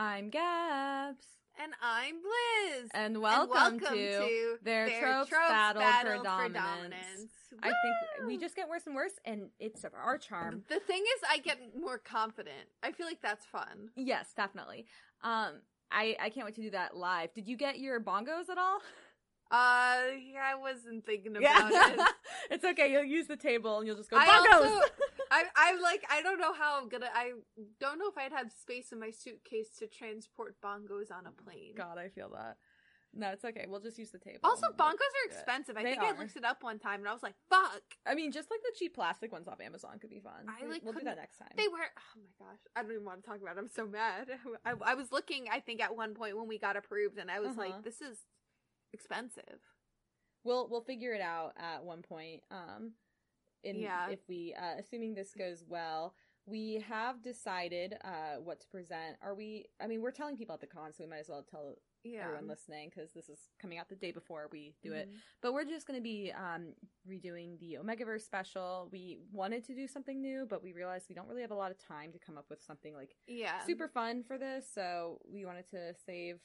I'm Gabs. And I'm Liz. And welcome, welcome to, to Their, Their Tropes, Tropes Battle, Battle for for Dominance. Dominance. I think we just get worse and worse, and it's our charm. The thing is, I get more confident. I feel like that's fun. Yes, definitely. Um, I I can't wait to do that live. Did you get your bongos at all? Uh, yeah, I wasn't thinking about it. it's okay. You'll use the table and you'll just go I bongos. also, I, I'm like, I don't know how I'm gonna. I don't know if I'd have space in my suitcase to transport bongos on a plane. God, I feel that. No, it's okay. We'll just use the table. Also, bongos are expensive. I They think I looked it up one time and I was like, "Fuck!" I mean, just like the cheap plastic ones off Amazon could be fun. I, like, we'll do that next time. They were. Oh my gosh, I don't even want to talk about. it. I'm so mad. I, I was looking. I think at one point when we got approved, and I was Uh-huh. like, "This is expensive." We'll we'll figure it out at one point. Um, in Yeah. if we uh, assuming this goes well, we have decided uh what to present. Are we? I mean, we're telling people at the con, so we might as well tell Yeah. everyone listening because this is coming out the day before we do it. Mhm. But we're just going to be um, redoing the Omegaverse special. We wanted to do something new, but we realized we don't really have a lot of time to come up with something like Yeah. super fun for this. So we wanted to save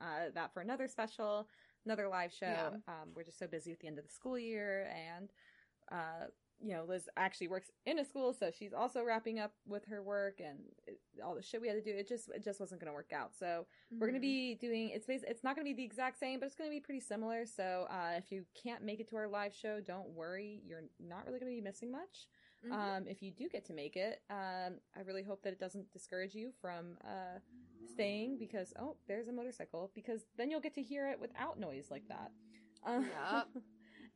uh, that for another special, another live show. Yeah. Um, we're just so busy at the end of the school year, and uh, you know, Liz actually works in a school, so she's also wrapping up with her work and it, all the shit we had to do. It just it just wasn't going to work out. So we're gonna Mhm. be doing it's it's not gonna be the exact same, but it's gonna be pretty similar. So uh, if you can't make it to our live show, don't worry, you're not really gonna be missing much. Mhm. Um, if you do get to make it, um, I really hope that it doesn't discourage you from uh, staying because oh, there's a motorcycle. Because then you'll get to hear it without noise like that. Uh, Yup.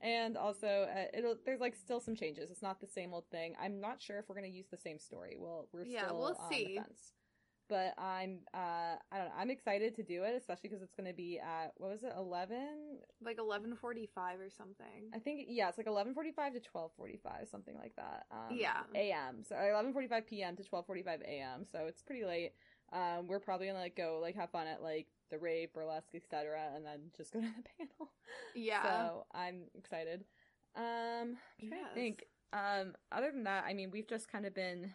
and also, uh, it'll there's like still some changes. It's not the same old thing. I'm not sure if we're gonna use the same story. Well, we're Yeah, still we'll on see. the fence. But I'm uh I don't know. I'm excited to do it, especially because it's gonna be at what was it, eleven? like 11:45 or something. I think yeah, it's like eleven forty five to twelve forty five, something like that. Um, Yeah. A.M. So eleven forty five p.m. to twelve forty five a.m. So it's pretty late. Um, we're probably gonna like go like have fun at like the rave, burlesque, etc., and then just go to the panel. Yeah. So I'm excited. Um, I'm trying Yes. to think. Um, other than that, I mean, we've just kind of been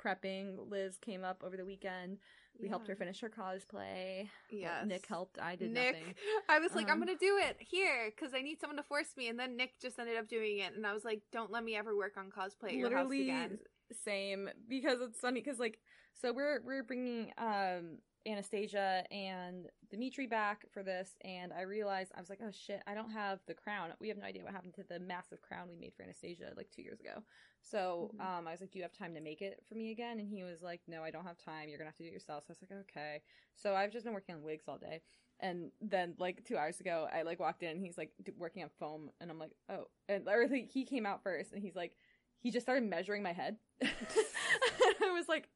prepping. Liz came up over the weekend. We helped her finish her cosplay. Yes. Nick helped. I did Nick, nothing. I was like, I'm Um, gonna do it here because I need someone to force me, and then Nick just ended up doing it, and I was like, don't let me ever work on cosplay at your house again. same because it's funny because like so we're we're bringing um Anastasia and Dimitri back for this, and I realized I was like, oh shit, I don't have the crown. We have no idea what happened to the massive crown we made for Anastasia like two years ago. So Mhm. um, I was like, do you have time to make it for me again? And he was like, no, I don't have time. You're gonna have to do it yourself. So I was like, okay. So I've just been working on wigs all day. And then, like two hours ago, I like walked in. and He's like working on foam, and I'm like, oh. And or like, he came out first, and he's like, he just started measuring my head. I was like,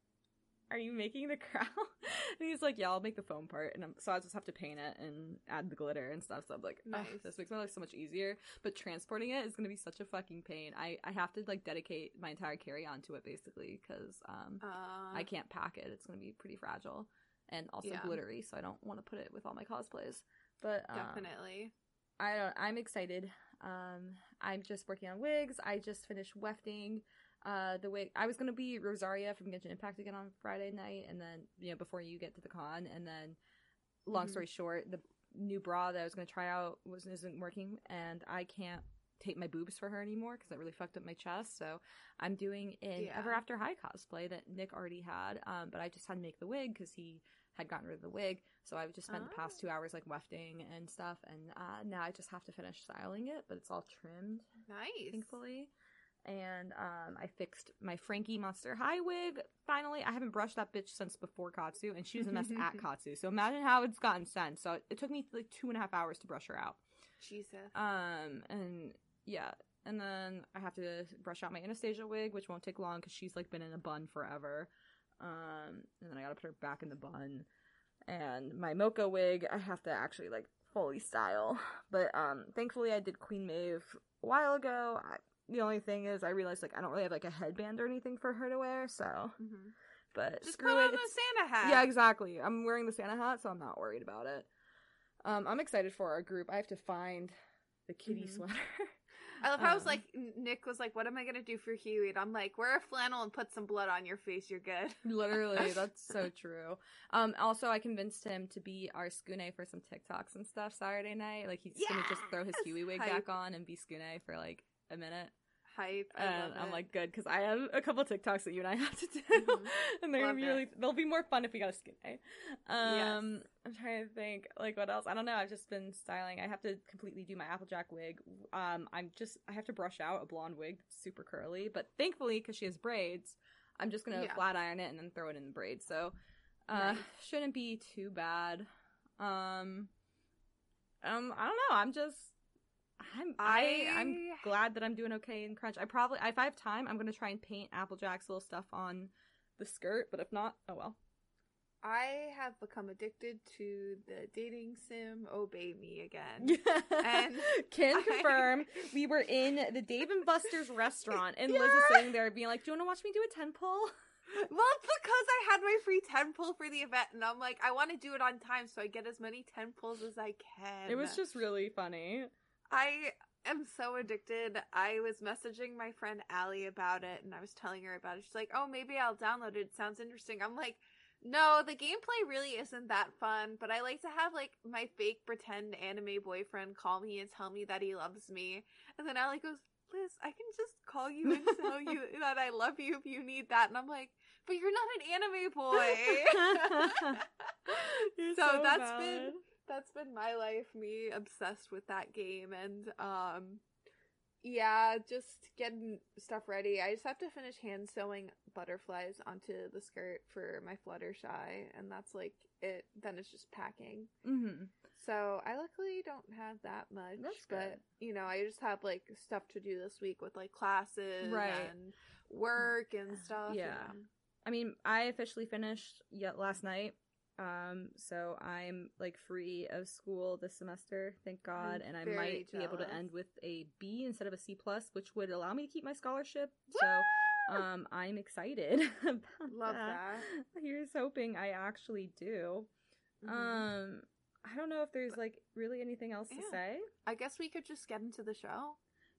"Are you making the crown?" And he's like, "Yeah, I'll make the foam part." And I'm, so I just have to paint it and add the glitter and stuff. So I'm like, "Ugh, Nice. "This makes my life so much easier." But transporting it is gonna be such a fucking pain. I I have to like dedicate my entire carry on to it basically because um Uh, I can't pack it. It's gonna be pretty fragile and also Yeah. glittery. So I don't want to put it with all my cosplays. But um, definitely. I don't. I'm excited. Um, I'm just working on wigs. I just finished wefting. Uh, the wig. I was gonna be Rosaria from Genshin Impact again on Friday night, and then you know before you get to the con, and then long Mhm. story short, the new bra that I was gonna try out wasn't isn't working, and I can't tape my boobs for her anymore because that really fucked up my chest. So I'm doing an Yeah. Ever After High cosplay that Nick already had, um, but I just had to make the wig because he had gotten rid of the wig. So I've just spent the past Oh. two hours like wefting and stuff, and uh, now I just have to finish styling it, but it's all trimmed, Nice. thankfully. And um, I fixed my Frankie Monster High wig. Finally, I haven't brushed that bitch since before Katsu, and she was a mess at Katsu. So imagine how it's gotten since. So it took me like two and a half hours to brush her out. Jesus. Um, and yeah, and then I have to brush out my Anastasia wig, which won't take long because she's like been in a bun forever. Um, and then I gotta put her back in the bun. And my mocha wig, I have to actually like fully style. But um, thankfully I did Queen Maeve a while ago. I, the only thing is, I realized like I don't really have like a headband or anything for her to wear. So, Mhm. but Just screw put it. on the it's- Santa hat. yeah, exactly. I'm wearing the Santa hat, so I'm not worried about it. Um, I'm excited for our group. I have to find the kitty Mhm. sweater. I love how it was Um, like Nick was like, "What am I gonna do for Huey?" And I'm like, "Wear a flannel and put some blood on your face. You're good." Literally, that's so true. Um, also, I convinced him to be our Skune for some TikToks and stuff Saturday night. Like he's gonna just throw his Huey wig Hype. back on and be Skune for like a minute. Hype. I And I'm it. like, good, because I have a couple TikToks that you and I have to do, Mhm. and they're gonna be it. really. They'll be more fun if we got a Skune. Um, I'm trying to think like what else. I don't know. I've just been styling. I have to completely do my Applejack wig. Um, I'm just I have to brush out a blonde wig, super curly. But thankfully, because she has braids, I'm just gonna Yeah. flat iron it and then throw it in the braid. So, uh, Nice. shouldn't be too bad. Um, um, I don't know. I'm just. I'm I, I'm glad that I'm doing okay in crunch. I probably if I have time, I'm gonna try and paint Applejack's little stuff on the skirt. But if not, oh well. I have become addicted to the dating sim Obey Me again. And can I- confirm we were in the Dave and Buster's restaurant, and Liz is Yeah. sitting there being like, "Do you want to watch me do a ten pull?" Well, it's because I had my free 10 pull for the event, and I'm like, I want to do it on time so I get as many 10 pulls as I can. It was just really funny. I am so addicted. I was messaging my friend Allie about it, and I was telling her about it. She's like, oh, maybe I'll download it. It sounds interesting. I'm like, no, the gameplay really isn't that fun, but I like to have, like, my fake pretend anime boyfriend call me and tell me that he loves me. And then Allie goes, Liz, I can just call you and tell you that I love you if you need that. And I'm like, but you're not an anime boy. You're So that's bad. been- that's been my life me obsessed with that game and um yeah just getting stuff ready i just have to finish hand sewing butterflies onto the skirt for my fluttershy and that's like it then it's just packing Mhm. so i luckily don't have that much That's but good. you know i just have like stuff to do this week with like classes Right. and work and stuff Yeah. and- I mean, I officially finished yet last night. Um, so I'm like free of school this semester, thank God, and I might be able to end with a B instead of a C plus, which would allow me to keep my scholarship. So um I'm excited about Love that. Here's hoping I actually do. Mhm. Um I don't know if there's like really anything else to say. i guess we could just get into the show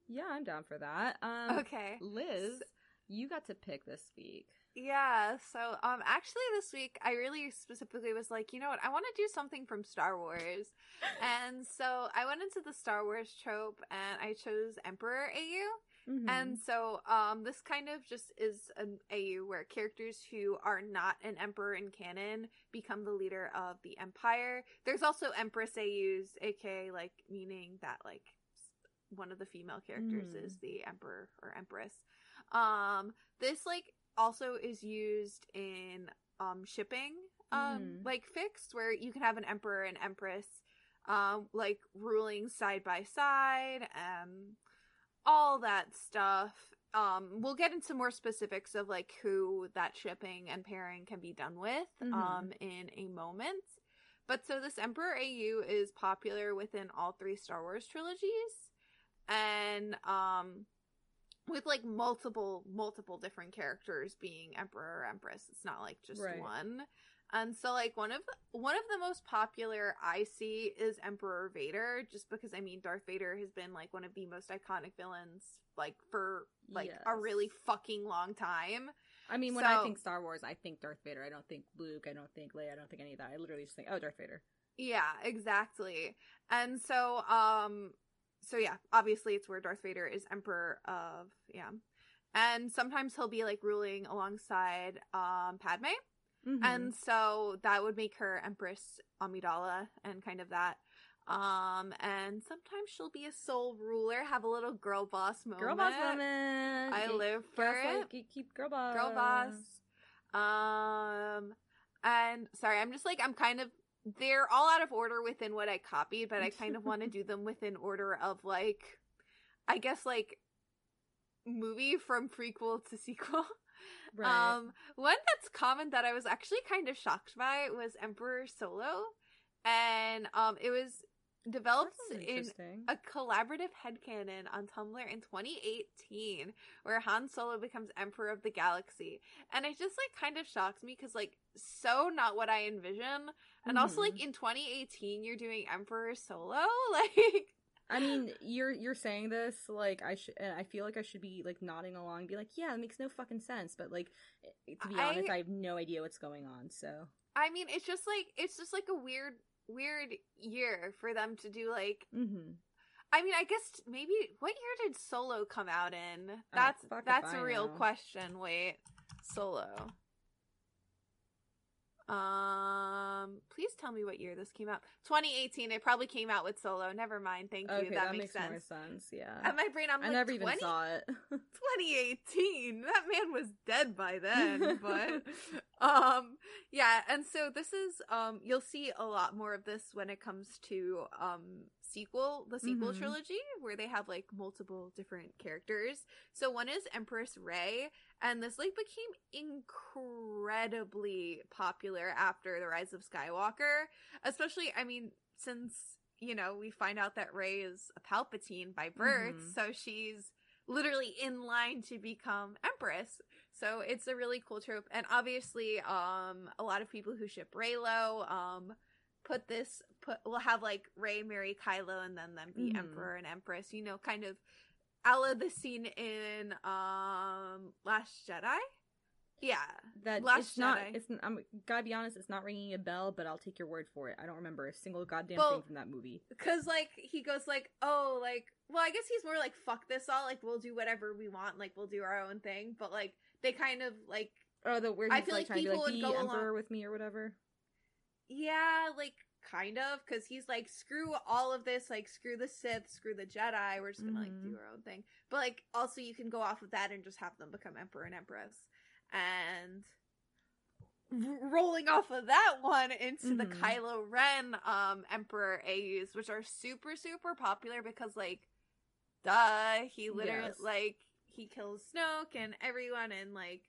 Yeah, I'm down for that. Um okay Liz, you got to pick this week. Yeah, so um actually this week I really specifically was like, you know what, I want to do something from Star Wars. and so I went into the Star Wars trope and I chose Emperor AU. Mhm. And so um this kind of just is an AU where characters who are not an emperor in canon become the leader of the empire. There's also Empress AUs, aka like meaning that like one of the female characters Mhm. is the emperor or empress. Um this like also is used in um shipping um Mhm. like fixed where you can have an emperor and empress um like ruling side by side um all that stuff um we'll get into more specifics of like who that shipping and pairing can be done with Mhm. um in a moment but so this emperor au is popular within all three star wars trilogies and um with like multiple multiple different characters being emperor or empress it's not like just Right. one and so like one of the one of the most popular i see is emperor vader just because i mean darth vader has been like one of the most iconic villains like for like a really fucking long time I mean, when I think Star Wars, I think Darth Vader. I don't think Luke. I don't think Leia. I don't think any of that. I literally just think, oh, Darth Vader. Yeah, exactly. And so um so yeah, obviously it's where Darth Vader is emperor of yeah. And sometimes he'll be like ruling alongside um Padme. Mhm. And so that would make her Empress Amidala and kind of that. Um and sometimes she'll be a sole ruler, have a little girl boss moment. girl boss woman. I live for it. Keep girl boss. Girl boss. Um and sorry, I'm just like I'm kind of they're all out of order within what I copied, but I kind of want to do them within order of like I guess like movie from prequel to sequel. Right. Um one that's common that I was actually kind of shocked by was Emperor Solo. And um it was developed in a collaborative headcanon on Tumblr in 2018 where Han Solo becomes Emperor of the Galaxy. And it just like kind of shocks me because like so not what I envision. And also Mhm. like in 2018 you're doing Emperor Solo? Like I mean, you're you're saying this like I should, and I feel like I should be like nodding along, and be like, yeah, it makes no fucking sense. But like, eh, to be I- honest, I have no idea what's going on. So I mean, it's just like it's just like a weird, weird year for them to do like. mm-hmm. I mean, I guess maybe what year did Solo come out in? That's if that's a I real know. question. Wait, Solo. Um, please tell me what year this came out. 2018. It probably came out with Solo. Never mind. Thank you. okay, that, that, makes, makes, sense. more sense. Yeah, At my brain, I'm I like, never even saw it. 2018 that man was dead by then but um yeah and so this is um you'll see a lot more of this when it comes to um sequel the sequel Mhm. trilogy where they have like multiple different characters so one is empress rey and this like became incredibly popular after the rise of skywalker especially i mean since you know we find out that rey is a palpatine by birth Mhm. so she's literally in line to become empress so it's a really cool trope and obviously um a lot of people who ship reylo um put this put will have like rey marry kylo and then them be Mhm. emperor and empress you know kind of a la the scene in um last jedi yeah that Last it's not. Jedi. It's. n- I'm gotta be honest. It's not ringing a bell, but I'll take your word for it. I don't remember a single goddamn Well, thing from that movie. Cause like he goes like, oh, like well, I guess he's more like fuck this all, like we'll do whatever we want, like we'll do our own thing. But like they kind of like Oh, the where I he's feel like, like trying to be like would be go emperor along- with me or whatever. yeah, like kind of, because he's like screw all of this, like screw the Sith, screw the Jedi, we're just gonna like do Mhm. our own thing. But like also you can go off of that and just have them become emperor and empress, and r- rolling off of that one into the Mhm. Kylo Ren um emperor AUs, which are super super popular because like duh, he literally Yes. like he kills Snoke and everyone and like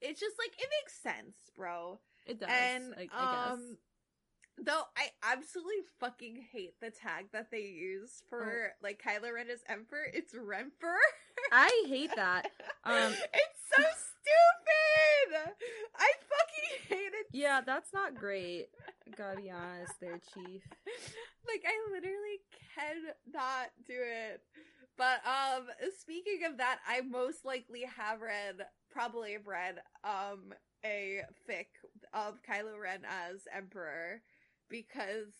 it's just like it makes sense, bro. It does. and I, I um guess. Though I absolutely fucking hate the tag that they use for like Kylo Ren as Emperor. It's Remper. I hate that. Um, it's so stupid. I fucking hate it Yeah, that's not great. Gotta be honest, there, Chief. like I literally cannot do it. But um speaking of that, I most likely have read probably have read um a fic of Kylo Ren as Emperor because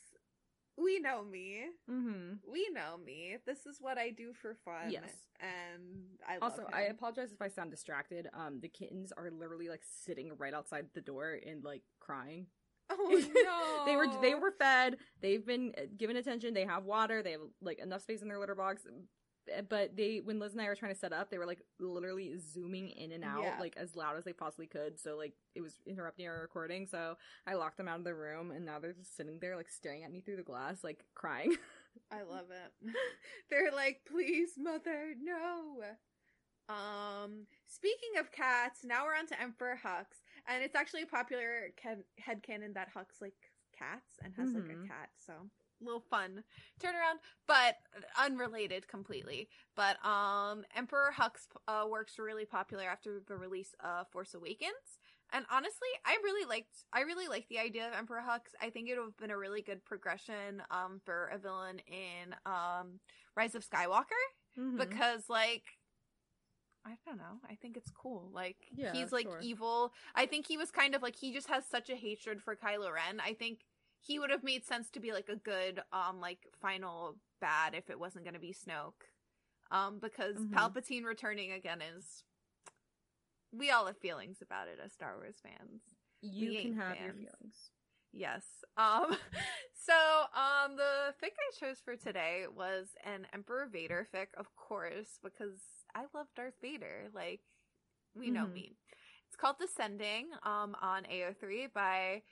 we know me. Mm-hmm. We know me. This is what I do for fun. Yes. And I love Also. I apologize if I sound distracted. Um, the kittens are literally like sitting right outside the door and like crying. Oh no. they were they were fed. They've been uh, given attention. They have water. They have like enough space in their litter box. But they, when Liz and I were trying to set up, they were like literally zooming in and out Yeah. like as loud as they possibly could. So like it was interrupting our recording. So I locked them out of the room, and now they're just sitting there like staring at me through the glass, like crying. I love it. They're like, please, mother, no. Um, speaking of cats, now we're on to Emperor Hux, and it's actually a popular can- headcanon that Hux like cats and has like a Mhm. cat, so little fun turnaround, but unrelated completely. But um, Emperor Hux uh, works really popular after the release of Force Awakens. And honestly, I really liked I really liked the idea of Emperor Hux. I think it would have been a really good progression um for a villain in um Rise of Skywalker Mhm. because like I don't know. I think it's cool. Like Yeah, he's like sure. evil. I think he was kind of like he just has such a hatred for Kylo Ren. I think he would have made sense to be like a good um like final bad if it wasn't going to be Snoke. Um because Mhm. Palpatine returning again is we all have feelings about it as Star Wars fans. you we can have your feelings. Yes. Um so um the fic I chose for today was an Emperor Vader fic, of course, because I love Darth Vader. Like we know Mhm. me. It's called Descending um on AO3 by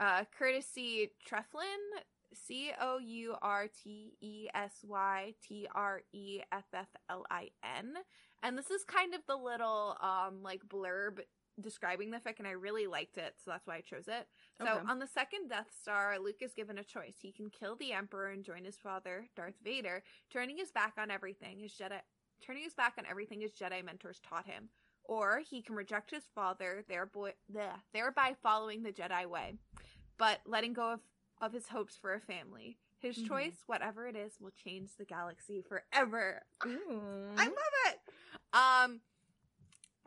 uh Courtesy Trefflin C O U R T E S Y T R E F F L I N. And this is kind of the little um like blurb describing the fic and I really liked it, so that's why I chose it. So on the second Death Star, Luke is given a choice. He can kill the Emperor and join his father, Darth Vader, turning his back on everything his Jedi turning his back on everything his Jedi mentors taught him. Or he can reject his father, thereby, thereby following the Jedi way, but letting go of, of his hopes for a family. His Mhm. choice, whatever it is, will change the galaxy forever. Ooh. I love it. Um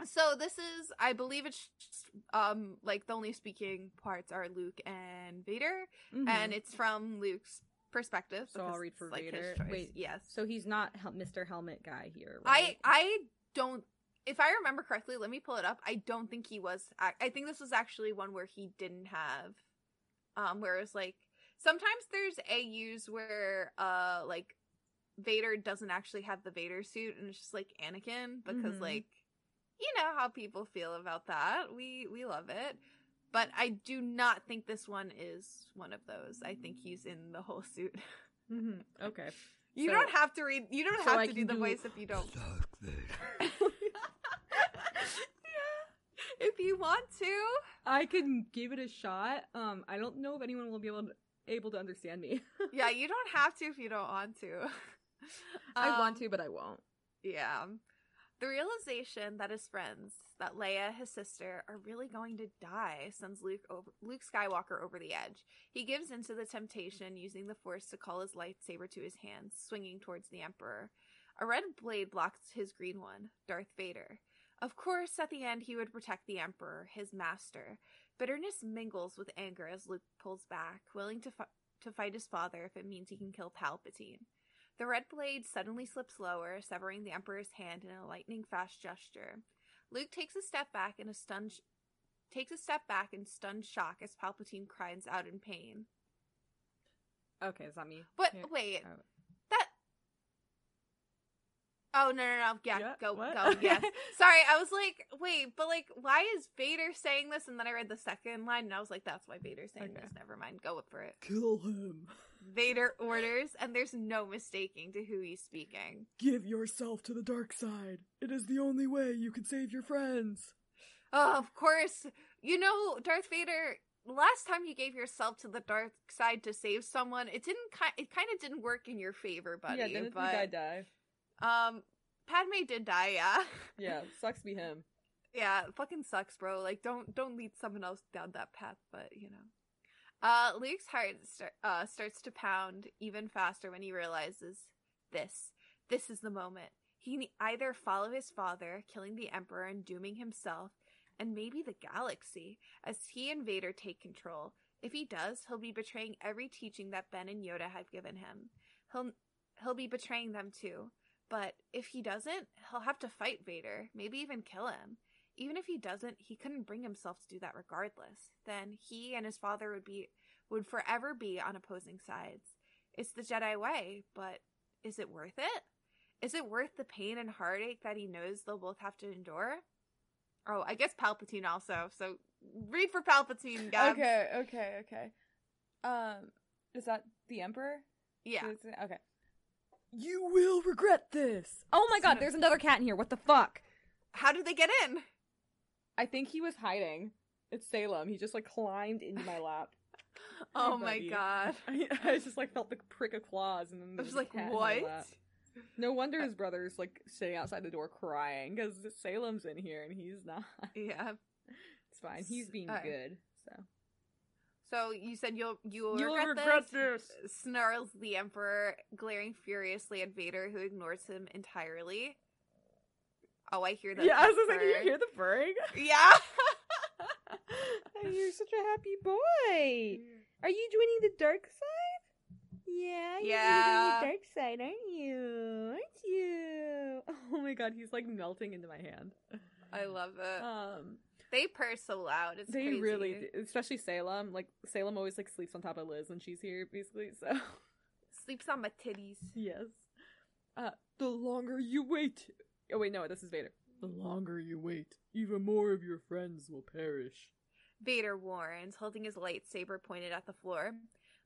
so this is I believe it's just, um like the only speaking parts are Luke and Vader Mhm. and it's from Luke's perspective. So I'll read for like, Vader. choice. Wait, yes. so he's not Hel- Mr. Helmet guy here, I? I don't if I remember correctly, let me pull it up. I don't think he was I, I think this was actually one where he didn't have um where it's like sometimes there's AUs where uh like Vader doesn't actually have the Vader suit and it's just like Anakin because Mhm. like you know how people feel about that. We we love it. But I do not think this one is one of those. I think he's in the whole suit. Mhm. Okay. You So- don't have to read. You don't so have I to do the do- voice if you don't. Dark Vader. yeah, if you want to. I can give it a shot. Um, I don't know if anyone will be able to, able to understand me. Yeah, you don't have to if you don't want to. I Um, want to, but I won't. Yeah. The realization that his friends, that Leia, his sister, are really going to die sends Luke over Luke Skywalker over the edge. He gives into the temptation, using the Force to call his lightsaber to his hands, swinging towards the Emperor. A red blade blocks his green one, Darth Vader. Of course, at the end, he would protect the Emperor, his master. Bitterness mingles with anger as Luke pulls back, willing to, fi- to fight his father if it means he can kill Palpatine. The red blade suddenly slips lower, severing the Emperor's hand in a lightning fast gesture. Luke takes a step back in a stunned sh- takes a step back in stunned shock as Palpatine cries out in pain. Okay, is that me? But Here. wait, Oh. Oh no no no yeah, Yeah, go what? go yes. Sorry, I was like, wait, but like why is Vader saying this? And then I read the second line and I was like, that's why Vader's saying Okay. this. Never mind, go for it. Kill him. Vader orders, and there's no mistaking to who he's speaking. Give yourself to the dark side. It is the only way you can save your friends. Oh, of course. You know, Darth Vader. Last time you gave yourself to the dark side to save someone, it didn't. Ki- it kind of didn't work in your favor, buddy. yeah, didn't but the guy die? Um, Padme did die. Yeah, Yeah, sucks to be him. yeah. Fucking sucks, bro. Like, don't don't lead someone else down that path. But you know, uh, Luke's heart start, uh starts to pound even faster when he realizes this. This is the moment. He can either follow his father, killing the Emperor and dooming himself, and maybe the galaxy, as he and Vader take control. If he does, he'll be betraying every teaching that Ben and Yoda have given him. He'll he'll be betraying them too. But if he doesn't, he'll have to fight Vader, maybe even kill him. Even if he doesn't, he couldn't bring himself to do that regardless. Then he and his father would be would forever be on opposing sides. It's the Jedi way, but is it worth it? Is it worth the pain and heartache that he knows they'll both have to endure? Oh, I guess Palpatine also. So read for Palpatine, Gab. Okay, okay, okay. Um, is that the Emperor? Yeah. Okay. You will regret this. Oh my god, there's another cat in here. What the fuck? How did they get in? I think he was hiding. It's Salem. He just like climbed into my lap. Oh my buddy. god. I, I just like felt the prick of claws, and then I there was a like, cat in my what? lap. No wonder his brother's like sitting outside the door crying because Salem's in here and he's not. Yeah. It's fine. He's being Alright. good. So So you said you'll you'll, You'll regret, regret this. this. Snarls the Emperor, glaring furiously at Vader, who ignores him entirely. Oh, I hear that. yeah, I was just like, "Can you hear the purring? Yeah. You're such a happy boy. Are you joining the dark side? Yeah, you're Yeah. joining the dark side, aren't you? Aren't you? Oh my god, he's like melting into my hand. I love it. Um, they purr so loud. It's they crazy. really, do. especially Salem. Like Salem always like sleeps on top of Liz when she's here, basically. So sleeps on my titties. yes. Uh, the longer you wait. Oh wait, no, this is Vader. The longer you wait, even more of your friends will perish. Vader warns, holding his lightsaber pointed at the floor.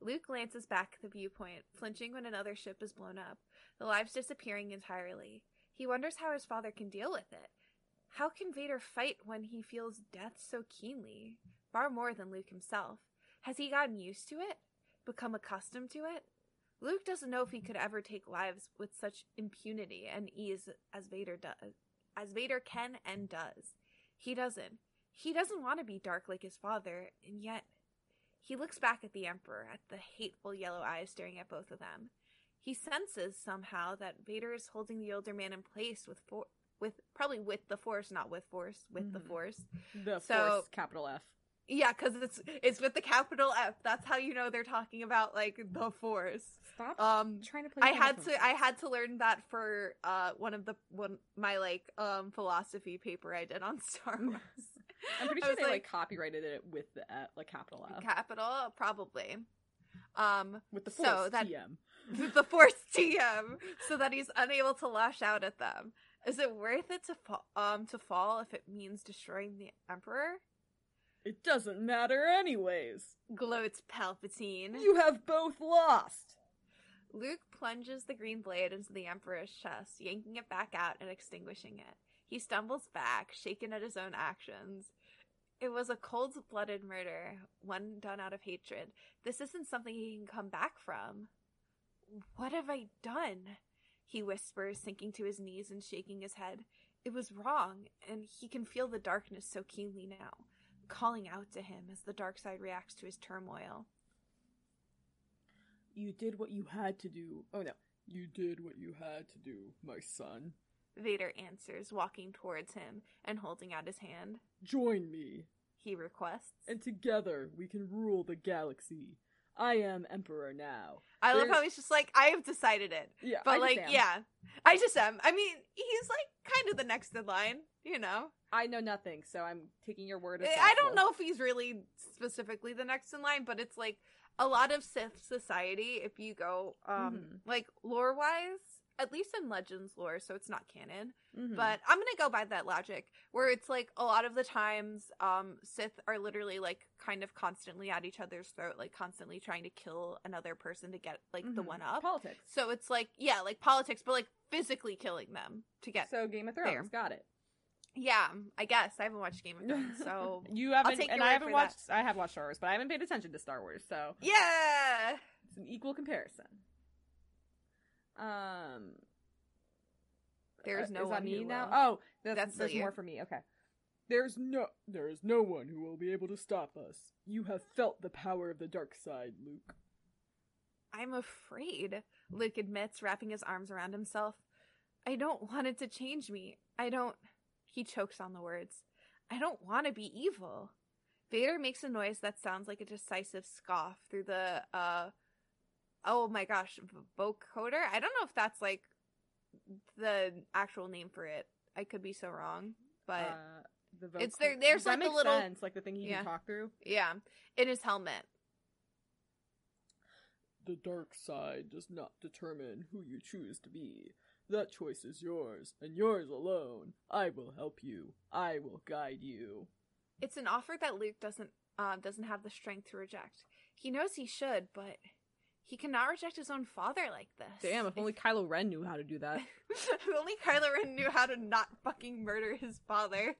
Luke glances back at the viewpoint, flinching when another ship is blown up, the lives disappearing entirely. He wonders how his father can deal with it. How can Vader fight when he feels death so keenly? Far more than Luke himself. Has he gotten used to it? Become accustomed to it? Luke doesn't know if he could ever take lives with such impunity and ease as Vader does, as Vader can and does. He doesn't. He doesn't want to be dark like his father, and yet He looks back at the Emperor, at the hateful yellow eyes staring at both of them. He senses somehow that Vader is holding the older man in place with for- with probably with the Force, not with Force, with the Mhm. Force. The So- force, capital F. Yeah, because it's it's with the capital F. That's how you know they're talking about like the Force. Stop Um, trying to play. I had to I had to learn that for uh one of the one my like um philosophy paper I did on Star Wars. I'm pretty sure they like, copyrighted it with the F, like capital F. capital probably. Um, with the so force that- TM. with the Force TM, so that he's unable to lash out at them. Is it worth it to fall um to fall if it means destroying the Emperor? It doesn't matter anyways. Gloats Palpatine. You have both lost. Luke plunges the green blade into the Emperor's chest, yanking it back out and extinguishing it. He stumbles back, shaken at his own actions. It was a cold blooded murder, one done out of hatred. This isn't something he can come back from. What have I done? He whispers, sinking to his knees and shaking his head. It was wrong, and he can feel the darkness so keenly now, calling out to him as the dark side reacts to his turmoil. You did what you had to do. Oh no. You did what you had to do, my son. Vader answers, walking towards him and holding out his hand. Join me, He requests. and together we can rule the galaxy. I am Emperor now. I love how he's just like, I have decided it. Yeah, But I like, yeah. I just am. I mean, he's like kind of the next in line, you know? I know nothing, so I'm taking your word as I don't know if he's really specifically the next in line, but it's like a lot of Sith society, if you go, um, Mhm. like lore wise, at least in Legends lore, so it's not canon. Mhm. But I'm gonna go by that logic, where it's like a lot of the times, um, Sith are literally like kind of constantly at each other's throat, like constantly trying to kill another person to get like the Mhm. one up. politics. So it's like yeah, like politics, but like physically killing them to get. So Game of Thrones, There. got it. yeah, I guess I haven't watched Game of Thrones, so you haven't, and I haven't watched. I have watched Star Wars, but I haven't paid attention to Star Wars, so yeah. it's an equal comparison. Um, There's uh, no is one that me now? Oh, that's, That's there's more for me. Okay. There's no there is no one who will be able to stop us. You have felt the power of the dark side, Luke. I'm afraid, Luke admits, wrapping his arms around himself. I don't want it to change me. I don't. He chokes on the words. I don't want to be evil. Vader makes a noise that sounds like a decisive scoff through the, uh, oh my gosh, v- vocoder? I don't know if that's like the actual name for it. I could be so wrong, but uh, the vocal- It's there- there's, that like, a makes little- sense, like the thing he Yeah. can talk through. yeah, in his helmet. The dark side does not determine who you choose to be. That choice is yours, and yours alone. I will help you. I will guide you. It's an offer that Luke doesn't uh, doesn't have the strength to reject. He knows he should, but he cannot reject his own father like this. Damn, if only Kylo Ren knew how to do that. if only Kylo Ren knew how to not fucking murder his father.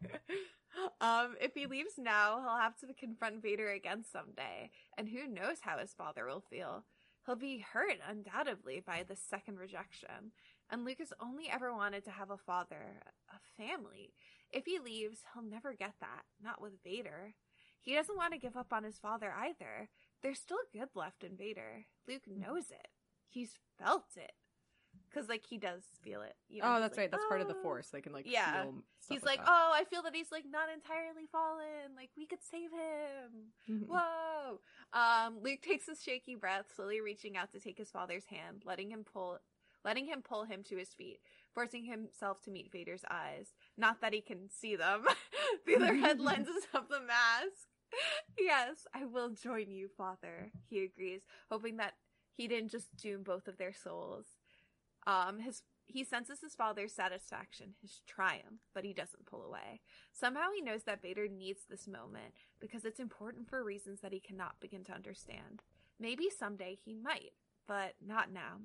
um, if he leaves now, he'll have to confront Vader again someday, and who knows how his father will feel. He'll be hurt undoubtedly by the second rejection, and Luke has only ever wanted to have a father, a family. If he leaves, he'll never get that, not with Vader. He doesn't want to give up on his father either. There's still good left in Vader. Luke knows it. He's felt it. Cause like he does feel it. you know, oh, that's like, right. That's part of the "Oh." Force. They can like Yeah. He's like, that. oh, I feel that he's like not entirely fallen. Like we could save him. Mhm. Whoa. Um, Luke takes a shaky breath, slowly reaching out to take his father's hand, letting him pull letting him pull him to his feet, forcing himself to meet Vader's eyes. Not that he can see them through the red lenses of the mask. Yes, I will join you, father, he agrees, hoping that he didn't just doom both of their souls. Um, his he senses his father's satisfaction, his triumph, but he doesn't pull away. Somehow he knows that Vader needs this moment because it's important for reasons that he cannot begin to understand. Maybe someday he might, but not now.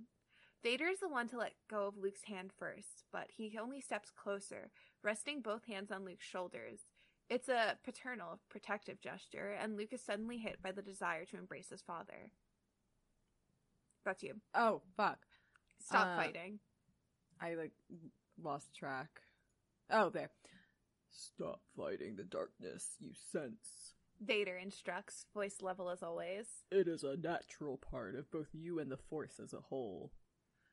Vader is the one to let go of Luke's hand first, but he only steps closer, resting both hands on Luke's shoulders. It's a paternal, protective gesture, and Luke is suddenly hit by the desire to embrace his father. That's you. Oh fuck! Stop Uh, fighting. I like lost track. Oh, there. Stop fighting the darkness you sense. Vader instructs, voice level as always. It is a natural part of both you and the Force as a whole.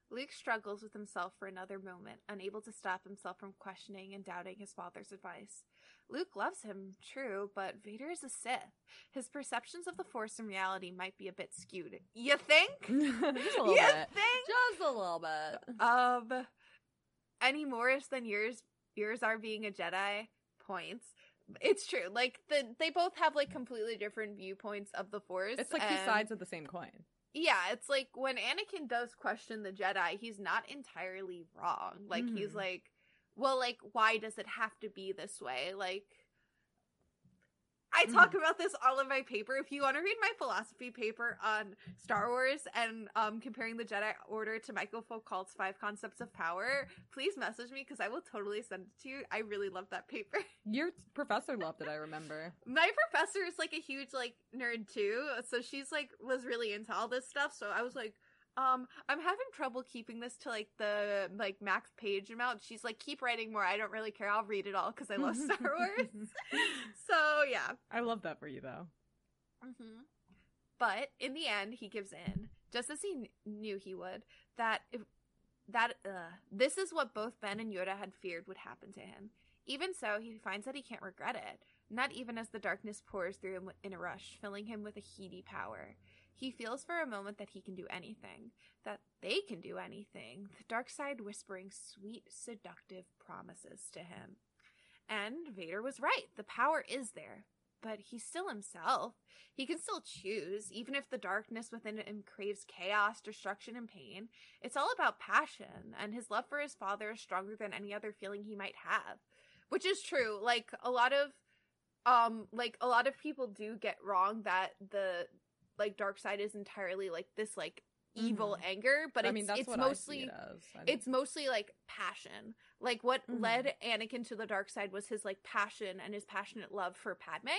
Luke struggles with himself for another moment, unable to stop himself from questioning and doubting his father's advice. Luke loves him, true, but Vader is a Sith. His perceptions of the Force and reality might be a bit skewed. You think? Just a little you bit. think? Just a little bit. Um, any more than yours? Yours are being a Jedi. Points. It's true. Like the they both have like completely different viewpoints of the Force. It's like two sides of the same coin. Yeah, it's like when Anakin does question the Jedi, he's not entirely wrong. Like he's Mhm. like, well, like why does it have to be this way? Like I talk about this all in my paper. If you want to read my philosophy paper on Star Wars and um comparing the Jedi Order to Michael Foucault's Five Concepts of Power, please message me because I will totally send it to you. I really love that paper. Your professor loved it, I remember. my professor is like a huge like nerd too so she's like was really into all this stuff so i was like um i'm having trouble keeping this to like the like max page amount she's like keep writing more i don't really care i'll read it all because i love star wars so yeah I love that for you, though. hmm But in the end, he gives in, just as he kn- knew he would. That if, that uh, this is what both Ben and Yoda had feared would happen to him. Even so, he finds that he can't regret it. Not even as the darkness pours through him in a rush, filling him with a heady power. He feels for a moment that he can do anything, that they can do anything. The dark side whispering sweet, seductive promises to him. And Vader was right. The power is there, but he's still himself. He can still choose, even if the darkness within him craves chaos, destruction, and pain. It's all about passion, and his love for his father is stronger than any other feeling he might have. Which is true. Like a lot of um like a lot of people do get wrong that the like dark side is entirely like this like evil anger, but I mean, that's it's what mostly it it's mostly like passion. Like what Mhm. led Anakin to the dark side was his like passion and his passionate love for Padme.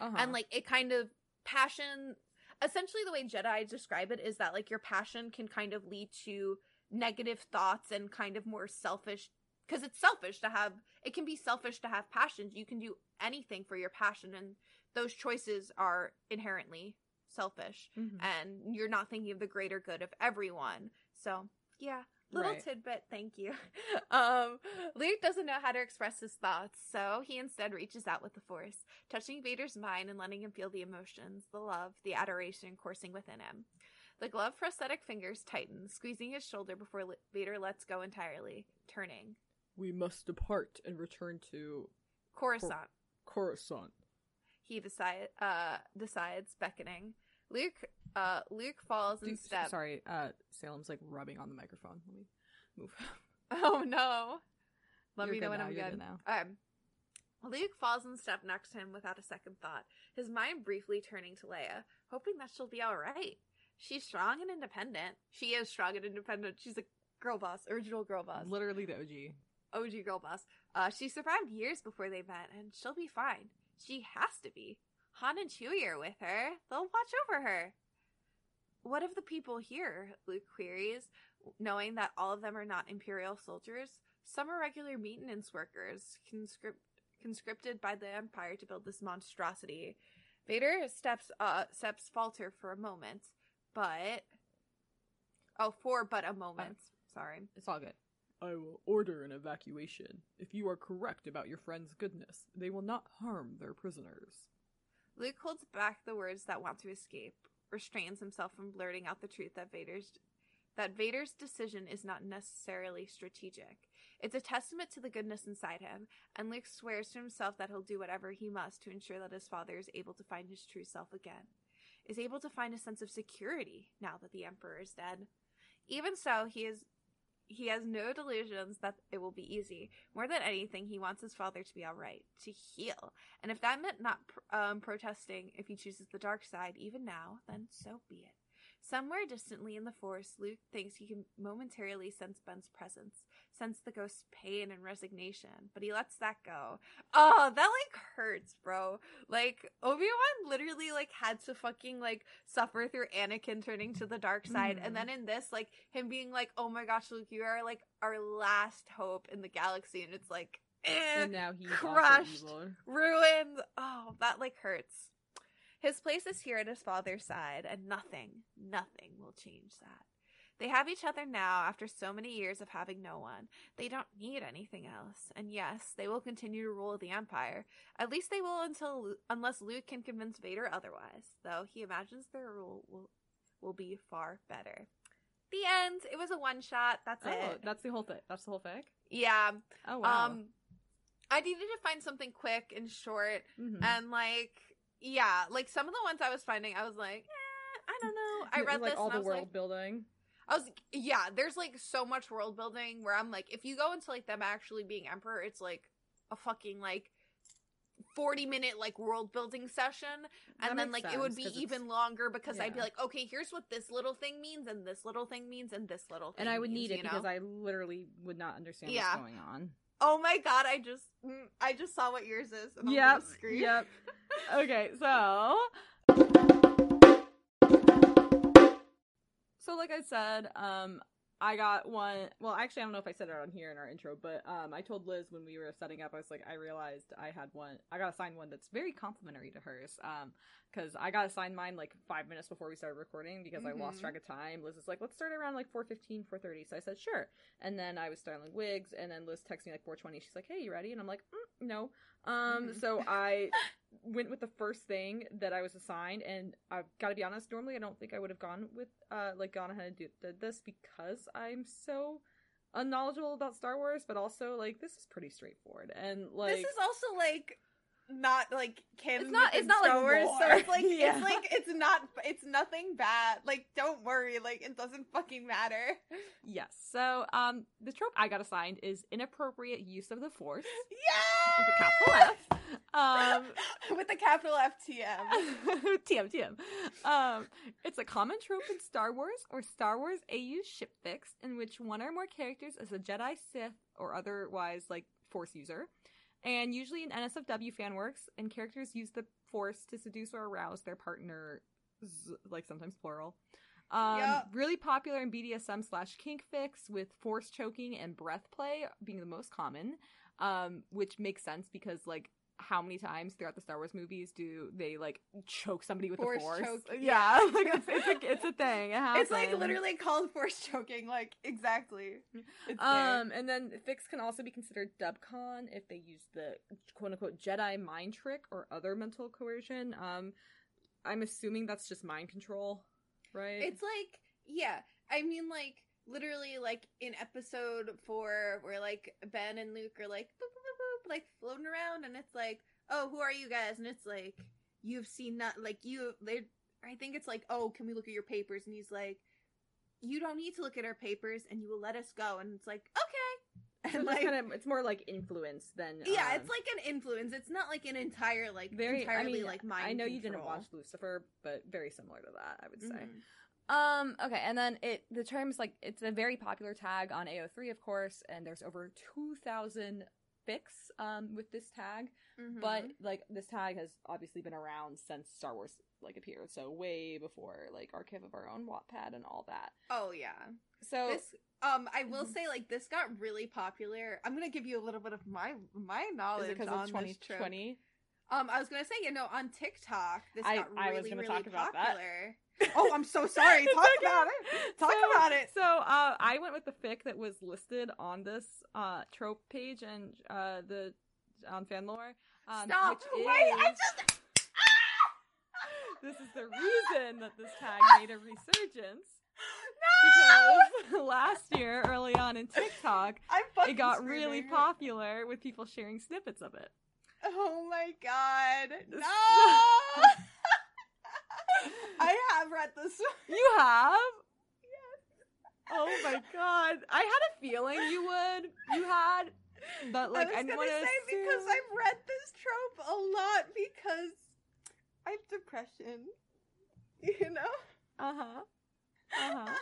uh-huh. And like it kind of passion essentially the way Jedi describe it is that like your passion can kind of lead to negative thoughts and kind of more selfish because it's selfish to have it can be selfish to have passions. You can do anything for your passion and those choices are inherently selfish Mhm. and you're not thinking of the greater good of everyone. So, yeah, little Right. tidbit, thank you. um, Luke doesn't know how to express his thoughts, so he instead reaches out with the Force, touching Vader's mind and letting him feel the emotions, the love, the adoration coursing within him. The glove prosthetic fingers tighten, squeezing his shoulder before Vader lets go entirely, turning. We must depart and return to Coruscant. Coruscant. He decide, uh, decides, beckoning. Luke, uh, Luke falls in Do- step. Sorry, uh, Salem's like rubbing on the microphone. Let me move. Oh no. Let You're me know when now, I'm you're good. good now. Um, Luke falls in step next to him without a second thought, his mind briefly turning to Leia, hoping that she'll be alright. She's strong and independent. She is strong and independent. She's a girl boss, original girl boss, Literally the OG. OG girl boss. Uh, she survived years before they met, and she'll be fine. She has to be. Han and Chewie are with her. They'll watch over her. What of the people here? Luke queries, knowing that all of them are not Imperial soldiers. Some are regular maintenance workers, conscript- conscripted by the Empire to build this monstrosity. Vader steps uh steps falter for a moment, but oh, for but a moment. Sorry. It's all good. I will order an evacuation. If you are correct about your friend's goodness, they will not harm their prisoners. Luke holds back the words that want to escape, restrains himself from blurting out the truth that Vader's that Vader's decision is not necessarily strategic. It's a testament to the goodness inside him, and Luke swears to himself that he'll do whatever he must to ensure that his father is able to find his true self again, is able to find a sense of security now that the Emperor is dead. Even so, he is he has no delusions that it will be easy. More than anything, he wants his father to be all right, to heal. And if that meant not um, protesting if he chooses the dark side, even now, then so be it. Somewhere distantly in the forest, Luke thinks he can momentarily sense Ben's presence, sense the ghost's pain and resignation, but he lets that go. Oh, that like hurts, bro. Like Obi-Wan literally like had to fucking like suffer through Anakin turning to the dark side, Mhm. and then in this, like him being like, "Oh my gosh, Luke, you are like our last hope in the galaxy," and it's like, eh, and now he's crushed. ruined. Oh, that like hurts. His place is here at his father's side, and nothing, nothing will change that. They have each other now after so many years of having no one. They don't need anything else. And yes, they will continue to rule the Empire. At least they will until unless Luke can convince Vader otherwise, though he imagines their rule will will be far better. The end. It was a one shot. That's Oh, it. that's the whole thing. That's the whole thing. Yeah. Oh wow. Um I needed to find something quick and short Mhm. and like yeah, like some of the ones I was finding I was like, eh, I don't know. I read like this all the world like building. I was like, yeah, there's like so much world building where I'm like if you go into like them actually being emperor, it's like a fucking like 40 minute like world building session That and then like it would sense, be even longer because I'd be like, okay, here's what this little thing means and this little thing means and this little thing and I would means, need it because know? I literally would not understand Yeah. what's going on. Oh my god, I just mm, I just saw what yours is and Yep. Yep. okay, so So like I said, um I got one well actually I don't know if I said it on here in our intro, but um I told Liz when we were setting up, I was like I realized I had one I got assigned one that's very complimentary to hers. Um because I got assigned mine like five minutes before we started recording because I lost Mhm. track of time. Liz is like, let's start around like 4.15, 4.30. So I said, sure. And then I was styling wigs, and then Liz texts me like 4.20. She's like, hey, you ready? And I'm like, mm, no. Um, Mhm. so I went with the first thing that I was assigned, and I've got to be honest. Normally, I don't think I would have gone with uh like gone ahead and do, did this because I'm so unknowledgeable about Star Wars, but also like this is pretty straightforward and like this is also like not like canon. It's not- it's not, like, Star Wars, so it's like Yeah. it's like it's not it's nothing bad. Like don't worry, like it doesn't fucking matter. yes. So um, the trope I got assigned is inappropriate use of the Force Yeah, with a capital F. Um, with the capital F T M. TM TM. Um, it's a common trope in Star Wars or Star Wars AU ship fics in which one or more characters is a Jedi, Sith, or otherwise like Force user, and usually in NSFW fan works, and characters use the Force to seduce or arouse their partner, like sometimes plural. Um, Yup. Really popular in BDSM slash kink fics, with force choking and breath play being the most common, um, which makes sense because like how many times throughout the Star Wars movies do they like choke somebody with Force the force? choke, yeah, yeah. like it's it's a, it's a thing. It happens. It's like literally called force choking. Like exactly. It's there. Um, and then Fics can also be considered dubcon if they use the quote unquote Jedi mind trick or other mental coercion. Um, I'm assuming that's just mind control, right? It's like, yeah. I mean, like, literally, like, in episode four, where, like, Ben and Luke are, like, boop, boop, like, floating around, and it's like, oh, who are you guys? And it's like, you've seen not, like, you, they, I think it's like, oh, can we look at your papers? And he's like, you don't need to look at our papers, and you will let us go. And it's like, okay. And, it's like, kind of it's more like influence than yeah, um, it's like an influence. It's not like an entire, like, very. I entirely, mean, like, mind I know you didn't watch Lucifer, but very similar to that, I would say. Mhm. Um, okay, and then it the term's like it's a very popular tag on AO3, of course, and there's over two thousand fics um with this tag. But Mhm. like this tag has obviously been around since Star Wars like appeared, so way before like Archive of Our Own Wattpad and all that. oh, yeah. So this um i will Mhm. say like this got really popular i'm gonna give you a little bit of my my knowledge is it because on of this trope. 2020? um i was gonna say you know on tiktok this I- got I really really talk about that. popular oh i'm so sorry talk okay. about it talk So- about it So uh, I went with the fic that was listed on this uh, trope page and uh, the on fanlore. Um, stop wait i just This is the reason that this tag made a resurgence. no Because last year, early on in TikTok, it got really popular with people sharing snippets of it. Oh my god no i have read this You have? Yes. Oh my god. I had a feeling you would. You had. But like I was I, gonna want to say because I've read this trope a lot because I have depression. You know. Uh huh. Uh huh. Uh-huh.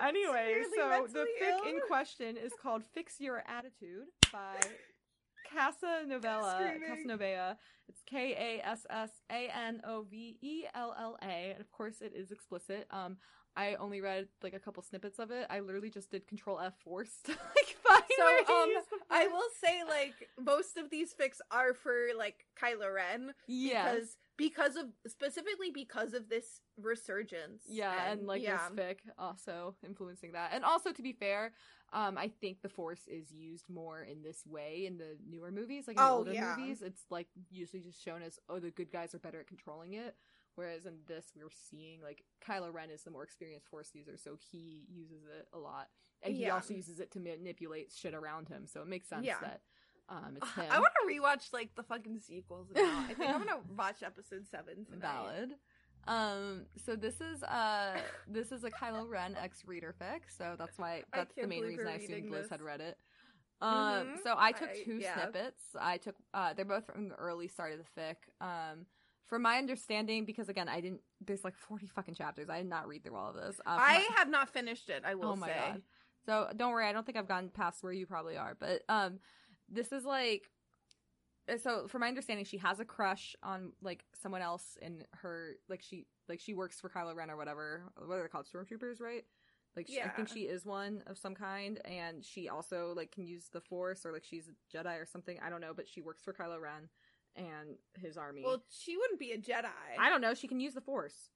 I'm Anyway, so the fic in question is called "Fix Your Attitude" by Kassanovella. Screaming. Kassanovella. It's K A S S A N O V E L L A, and of course it is explicit. Um, I only read like a couple snippets of it. I literally just did Control F forced like find So, um, I will say, like, most of these fics are for like Kylo Ren yes. because because of specifically because of this resurgence. Yeah, and, like yeah. this fic also influencing that. And also to be fair, um, I think the force is used more in this way in the newer movies, like in Oh, older yeah. movies. It's like usually just shown as oh the good guys are better at controlling it. Whereas in this we're seeing like Kylo Ren is the more experienced force user, so he uses it a lot. And he Yeah. also uses it to manipulate shit around him, so it makes sense Yeah. that um it's him. I want to rewatch like the fucking sequels now. I think I'm gonna watch episode seven tonight. valid. Um, so this is uh this is a Kylo Ren ex reader fic, so that's why that's the main reason I assumed Liz this. had read it. Um, Mhm. so I took I- two yeah. snippets. I took uh they're both from the early start of the fic. Um, from my understanding, because again I didn't there's like forty fucking chapters. I did not read through all of this. Uh, I have not finished it. I will oh my say. god. So don't worry, I don't think I've gotten past where you probably are, but um, this is like. uh, So, from my understanding, she has a crush on like someone else in her like she like she works for Kylo Ren or whatever. What are they called? Stormtroopers, right? Like she, I think she is one of some kind, and she also like can use the Force or like she's a Jedi or something. I don't know, but she works for Kylo Ren and his army. Well, she wouldn't be a Jedi. I don't know. She can use the Force.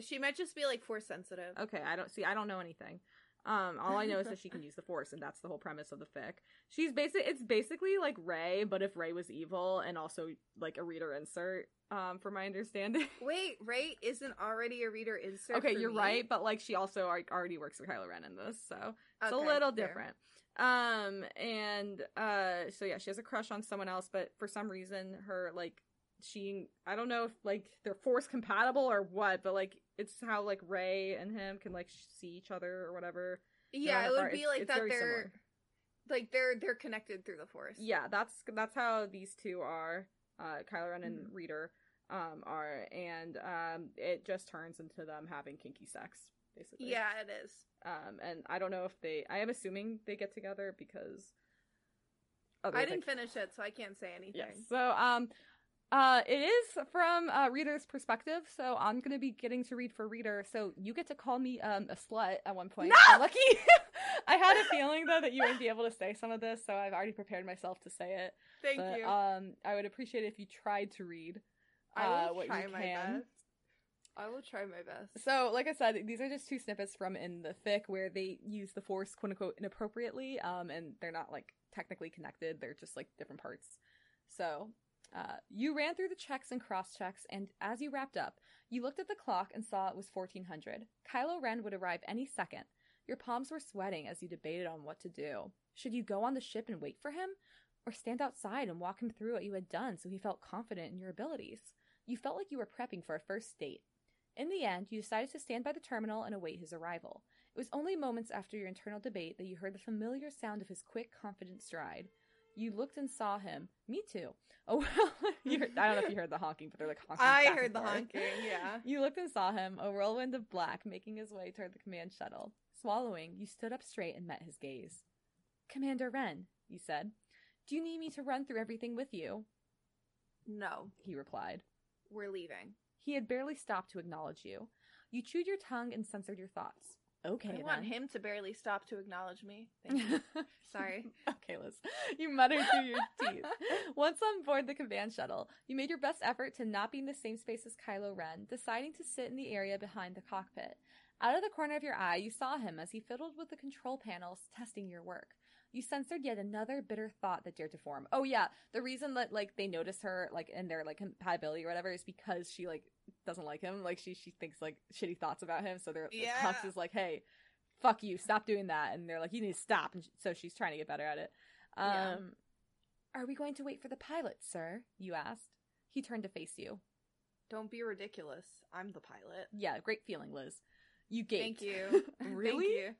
She might just be like force sensitive. Okay, I don't see. I don't know anything. Um, all I know is that she can use the Force, and that's the whole premise of the fic. She's basic. It's basically like Rey, but if Rey was evil and also like a reader insert. Um, from my understanding. Wait, Rey isn't already a reader insert. okay, for you're me? right, but like she also al- already works for Kylo Ren in this, so it's a little fair. different. Um, and uh, so yeah, she has a crush on someone else, but for some reason, her like she, I don't know if like they're force compatible or what, but like it's how like Rey and him can like see each other or whatever. Yeah, it would be like it's that. very They're similar. like they're they're connected through the force. Yeah, that's that's how these two are. Uh, Kylo Ren and Mhm. Reader um are, and um it just turns into them having kinky sex basically. yeah, it is. Um, and I don't know if they. I am assuming they get together because. I didn't finish it, so I can't say anything. Yes. So um, uh, it is from uh, reader's perspective. So I'm gonna be getting to read for reader. So you get to call me um a slut at one point. No! I'm lucky. I had a feeling though that you wouldn't be able to say some of this, so I've already prepared myself to say it. Thank but, you. Um, I would appreciate it if you tried to read. I uh, will what try my can. best. I will try my best. So, like I said, these are just two snippets from in the fic where they use the force quote unquote inappropriately, um, and they're not like technically connected. They're just like different parts. So, uh, you ran through the checks and cross checks, and as you wrapped up, you looked at the clock and saw it was fourteen hundred. Kylo Ren would arrive any second. Your palms were sweating as you debated on what to do. Should you go on the ship and wait for him, or stand outside and walk him through what you had done so he felt confident in your abilities? You felt like you were prepping for a first date. In the end, you decided to stand by the terminal and await his arrival. It was only moments after your internal debate that you heard the familiar sound of his quick, confident stride. You looked and saw him. Me too. Oh well, you heard, I don't know if you heard the honking, but they're like honking. I heard the forth. honking. Yeah. You looked and saw him, a whirlwind of black, making his way toward the command shuttle. Swallowing, you stood up straight and met his gaze. Commander Ren, you said, do you need me to run through everything with you? No, He replied. we're leaving. He had barely stopped to acknowledge you. You chewed your tongue and censored your thoughts. Okay, I want him to barely stop to acknowledge me. Thank you. Sorry. okay, Liz. You muttered through your teeth. Once on board the command shuttle, you made your best effort to not be in the same space as Kylo Ren, deciding to sit in the area behind the cockpit. Out of the corner of your eye, you saw him as he fiddled with the control panels, testing your work. You censored yet another bitter thought that dared to form. Oh yeah, the reason that like they notice her like in their like compatibility or whatever is because she like doesn't like him. Like she she thinks like shitty thoughts about him. So they're Yeah. Hux is like, hey, fuck you, stop doing that. And they're like, you need to stop. And so she's trying to get better at it. Um, Yeah. are we going to wait for the pilot, sir? You asked. He turned to face you. Don't be ridiculous. I'm the pilot. Yeah, great feeling, Liz. You gaped. Thank you. really? Thank you.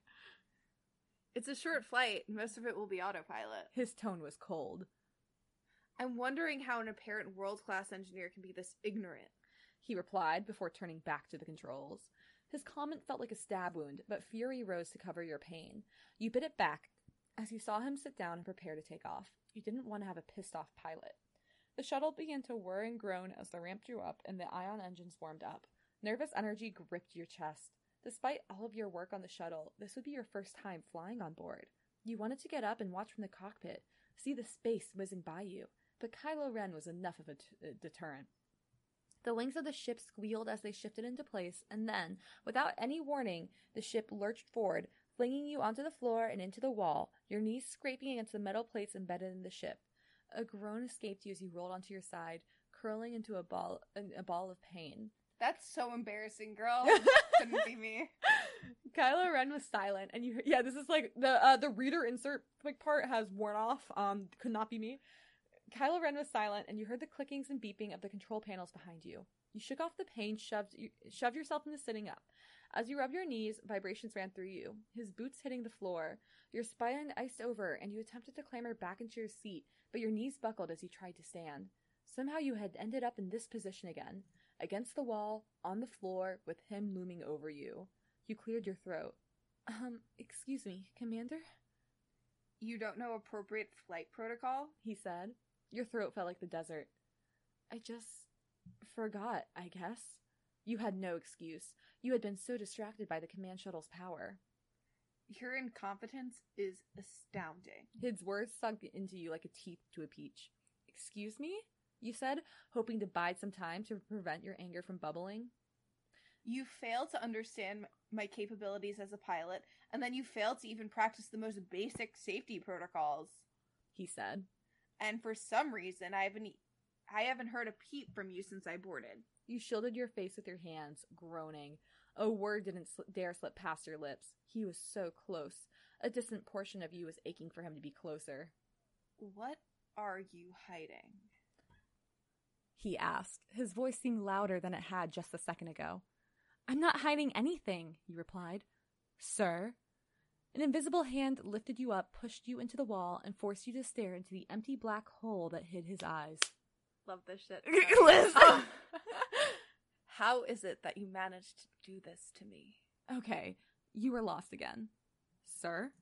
It's a short flight. Most of it will be autopilot. His tone was cold. I'm wondering how an apparent world class engineer can be this ignorant. He replied before turning back to the controls. His comment felt like a stab wound, but fury rose to cover your pain. You bit it back as you saw him sit down and prepare to take off. You didn't want to have a pissed off pilot. The shuttle began to whir and groan as the ramp drew up and the ion engines warmed up. Nervous energy gripped your chest. Despite all of your work on the shuttle, this would be your first time flying on board. You wanted to get up and watch from the cockpit, see the space whizzing by you, but Kylo Ren was enough of a t- a deterrent. The links of the ship squealed as they shifted into place, and then, without any warning, the ship lurched forward, flinging you onto the floor and into the wall, your knees scraping against the metal plates embedded in the ship. A groan escaped you as you rolled onto your side, curling into a ball a ball of pain. That's so embarrassing, girl. Couldn't be me. Kylo Ren was silent, and you yeah, this is like the uh, the reader insert like part has worn off. Um, could not be me. Kylo Ren was silent, and you heard the clickings and beeping of the control panels behind you. You shook off the pain, shoved you, shoved yourself into sitting up. As you rubbed your knees, vibrations ran through you, his boots hitting the floor. Your spine iced over, and you attempted to clamber back into your seat, but your knees buckled as you tried to stand. Somehow you had ended up in this position again, against the wall, on the floor, with him looming over you. You cleared your throat. Um, excuse me, Commander? You don't know appropriate flight protocol? He said. Your throat felt like the desert. I just forgot, I guess. You had no excuse. You had been so distracted by the command shuttle's power. Your incompetence is astounding. His words sunk into you like a teeth to a peach. Excuse me? You said, hoping to bide some time to prevent your anger from bubbling. You fail to understand my capabilities as a pilot, and then you fail to even practice the most basic safety protocols. He said. And for some reason, I haven't I haven't heard a peep from you since I boarded. You shielded your face with your hands, groaning. A word didn't sl- dare slip past your lips. He was so close. A distant portion of you was aching for him to be closer. What are you hiding? He asked. His voice seemed louder than it had just a second ago. I'm not hiding anything, you replied. Sir? An invisible hand lifted you up, pushed you into the wall, and forced you to stare into the empty black hole that hid his eyes. Love this shit. Liz. How is it that you managed to do this to me? Okay, you were lost again. Sir?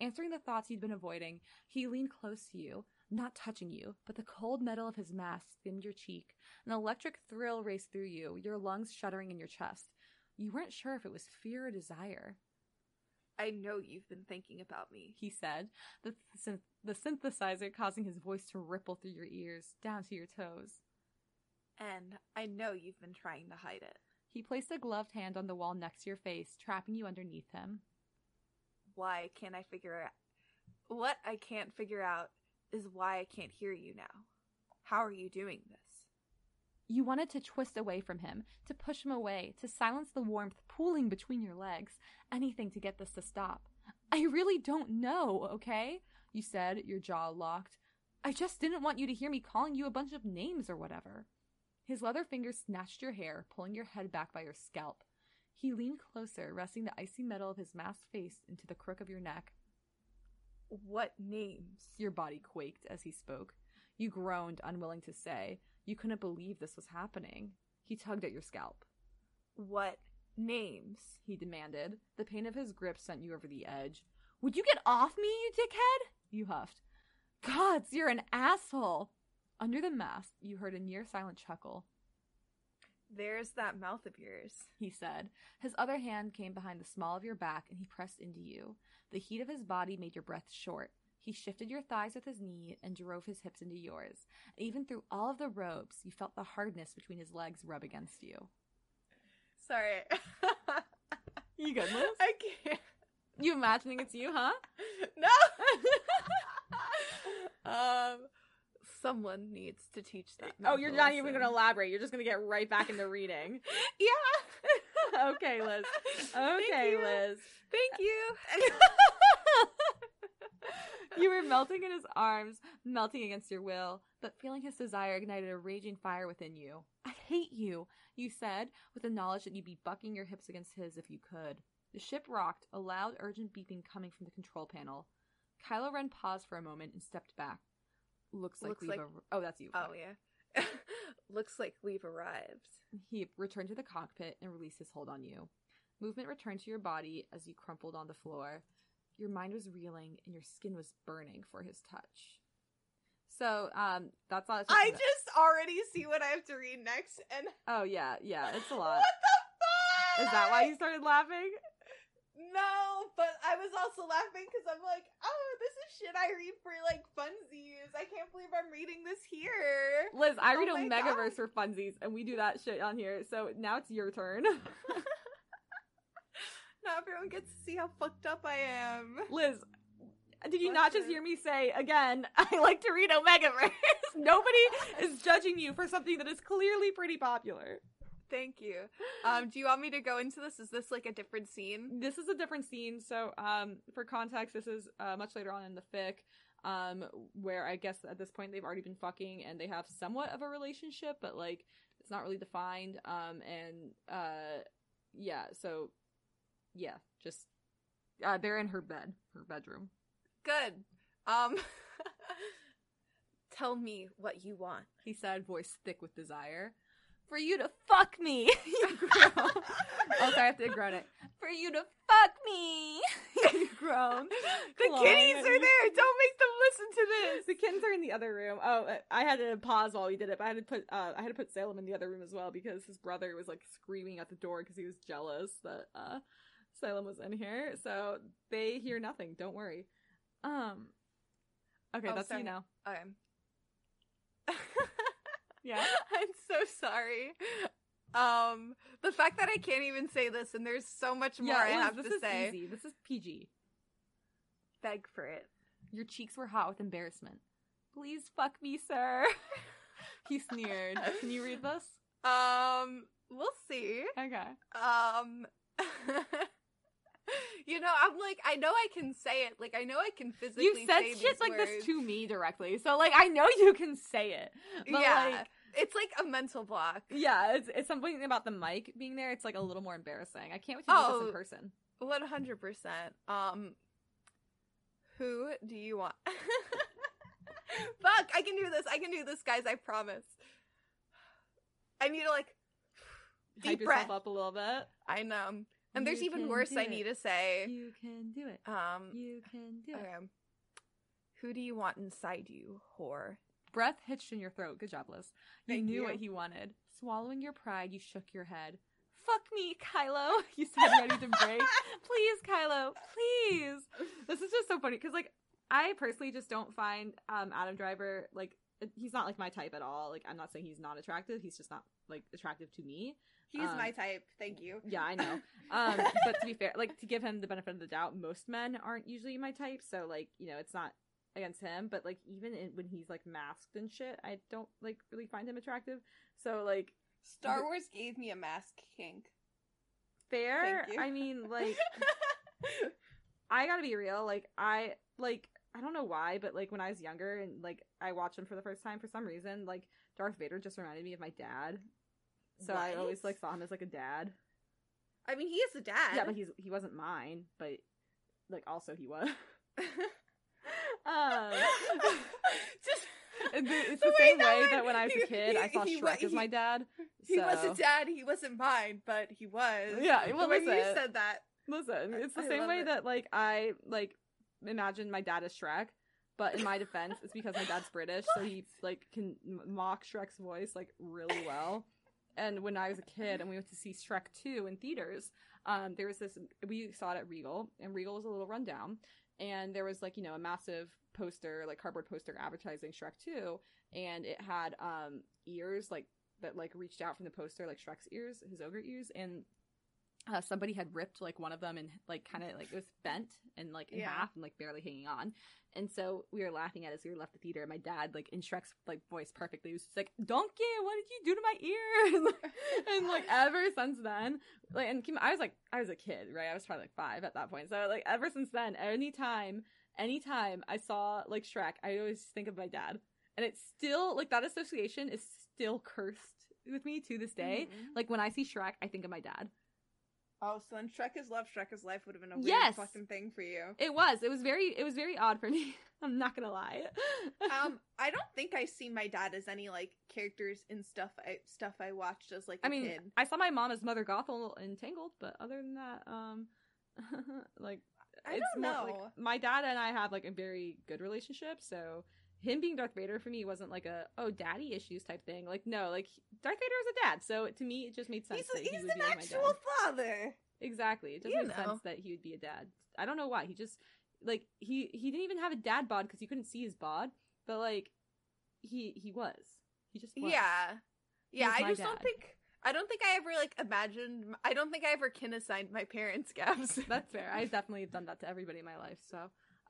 Answering the thoughts he'd been avoiding, he leaned close to you, not touching you, but the cold metal of his mask skimmed your cheek. An electric thrill raced through you, your lungs shuddering in your chest. You weren't sure if it was fear or desire. I know you've been thinking about me, he said, the, synth- the synthesizer causing his voice to ripple through your ears, down to your toes. And I know you've been trying to hide it. He placed a gloved hand on the wall next to your face, trapping you underneath him. Why can't I figure out? What I can't figure out is why I can't hear you now. How are you doing this? You wanted to twist away from him, to push him away, to silence the warmth pooling between your legs, anything to get this to stop. I really don't know, okay? You said, your jaw locked. I just didn't want you to hear me calling you a bunch of names or whatever. His leather fingers snatched your hair, pulling your head back by your scalp. He leaned closer, resting the icy metal of his masked face into the crook of your neck. What names? Your body quaked as he spoke. You groaned, unwilling to say. You couldn't believe this was happening. He tugged at your scalp. What names? He demanded. The pain of his grip sent you over the edge. Would you get off me, you dickhead? You huffed. Gods, you're an asshole. Under the mask, you heard a near silent chuckle. There's that mouth of yours, he said. His other hand came behind the small of your back and he pressed into you. The heat of his body made your breath short. He shifted your thighs with his knee and drove his hips into yours. Even through all of the robes, you felt the hardness between his legs rub against you. Sorry. you good, Liz? I can't. You imagining it's you, huh? No. um, someone needs to teach that. Oh, you're not even going to elaborate. You're just going to get right back into reading. yeah. okay, Liz. Okay, Liz. Thank you. You were melting in his arms, melting against your will, but feeling his desire ignited a raging fire within you. I hate you, you said, with the knowledge that you'd be bucking your hips against his if you could. The ship rocked, a loud, urgent beeping coming from the control panel. Kylo Ren paused for a moment and stepped back. Looks like Looks we've like- ar- oh, that's you. oh yeah. Looks like we've arrived. He returned to the cockpit and released his hold on you. Movement returned to your body as you crumpled on the floor. Your mind was reeling and your skin was burning for his touch. So, um, that's all. I about- just already see what I have to read next, and Oh yeah, yeah, it's a lot. what the fuck? Is that why you started laughing? No, but I was also laughing because I'm like, oh, this is shit I read for like funsies. I can't believe I'm reading this here. Liz, I Oh read my Omegaverse God. for funsies, and we do that shit on here. So now it's your turn. Now everyone gets to see how fucked up I am. Liz, did you Bless not just you. hear me say again? I like to read Omegaverse. Nobody is judging you for something that is clearly pretty popular. Thank you. Um, do you want me to go into this? Is this like a different scene? This is a different scene. So, um, for context, this is uh, much later on in the fic, um, where I guess at this point they've already been fucking and they have somewhat of a relationship, but like it's not really defined. Um, and uh, yeah, so yeah, just uh, they're in her bed, her bedroom. Good. Um, tell me what you want. He said, voice thick with desire. For you to fuck me. you groan. oh, sorry, I have to groan it. For you to fuck me. you groan. The Clawing kitties are there. Don't make them listen to this. The kittens are in the other room. Oh, uh, I had to pause while we did it, but I had to put uh, I had to put Salem in the other room as well because his brother was like screaming at the door because he was jealous that uh, Salem was in here. So they hear nothing. Don't worry. Um. Okay, Oh, that's sorry. you now. Okay. Yeah. I'm so sorry. Um, the fact that I can't even say this and there's so much more I Liz, have this to is say. easy. This is PG. Beg for it. Your cheeks were hot with embarrassment. Please fuck me, sir. he sneered. Can you read this? Um, we'll see. Okay. Um, you know, I'm like, I know I can say it. Like, I know I can physically. You said say shit like words. this to me directly, so like I know you can say it. But yeah, like, it's like a mental block. yeah, it's it's something about the mic being there. It's like a little more embarrassing. I can't wait to do this Oh. in person. One hundred percent. Um, who do you want? Fuck! I can do this. I can do this, guys. I promise. I need to like Hype deep breath. yourself up a little bit. I know. And there's You even worse I need to say. You can do it. Um, You can do it. Who do you want inside you, whore? Breath hitched in your throat. Good job, Liz. You Thank knew you. what he wanted. Swallowing your pride, you shook your head. Fuck me, Kylo. You said ready to break. please, Kylo, please. This is just so funny because, like, I personally just don't find um Adam Driver like he's not like my type at all. Like, I'm not saying he's not attractive. He's just not like attractive to me. He's Um, my type. Thank you. Yeah, I know. Um, but to be fair, like to give him the benefit of the doubt, most men aren't usually my type. So like, you know, it's not against him. But like, even in, when he's like masked and shit, I don't like really find him attractive. So like, Star Wars gave me a mask kink. fair. I mean, like, I gotta be real. Like, I like. I don't know why, but like when I was younger and like I watched him for the first time for some reason, like Darth Vader just reminded me of my dad. So I always like saw him as like a dad. I mean, he is a dad. Yeah, but he's he wasn't mine, but like also he was. um, Just it- it's The the same way that when I was he- a kid, I he- saw he Shrek wa- as my he- dad. he was so- a dad. He wasn't mine, but he was. Yeah, The well, way you said that. Listen, it's the I same way it. that like I like imagine my dad is Shrek, but in my defense, it's because my dad's British, so he like can mock Shrek's voice like really well. And when I was a kid and we went to see Shrek 2 in theaters, um, there was this, we saw it at Regal, and Regal was a little rundown. And there was like, you know, a massive poster, like cardboard poster advertising Shrek 2, and it had um ears like that like reached out from the poster, like Shrek's ears, his ogre ears, and uh, somebody had ripped like one of them and like kind of like it was bent and like in Yeah. half and like barely hanging on. And so we were laughing at it as we were left the theater. And my dad, like in Shrek's like voice perfectly, was just like, "Donkey, what did you do to my ear?" and, like, and like ever since then, like and I was like I was a kid, right? I was probably like five at that point. So like ever since then, anytime, anytime I saw like Shrek, I always think of my dad, and it's still like that association is still cursed with me to this day. Mhm. Like when I see Shrek, I think of my dad. Oh, so then Shrek is love, Shrek is life would have been a weird Yes. fucking thing for you. It was. It was very. It was very odd for me. I'm not gonna lie. Um, I don't think I see my dad as any like characters in stuff I stuff I watched as like a I mean, kid. I saw my mom as Mother Gothel in Tangled, but other than that, um, like I it's don't know. like, my dad and I have like a very good relationship, so him being Darth Vader for me wasn't like a oh daddy issues type thing. Like no, like Darth Vader is a dad, so to me it just made sense. he's that he he's would an be like my actual dad. father. Exactly. It doesn't You make know. sense that he would be a dad. I don't know why. He just like he he didn't even have a dad bod because you couldn't see his bod, but like he he was. He just was. Yeah. Yeah, I just don't think I don't think I ever like imagined I don't think I ever kin assigned my parents gaps. That's fair. I definitely have done that to everybody in my life. So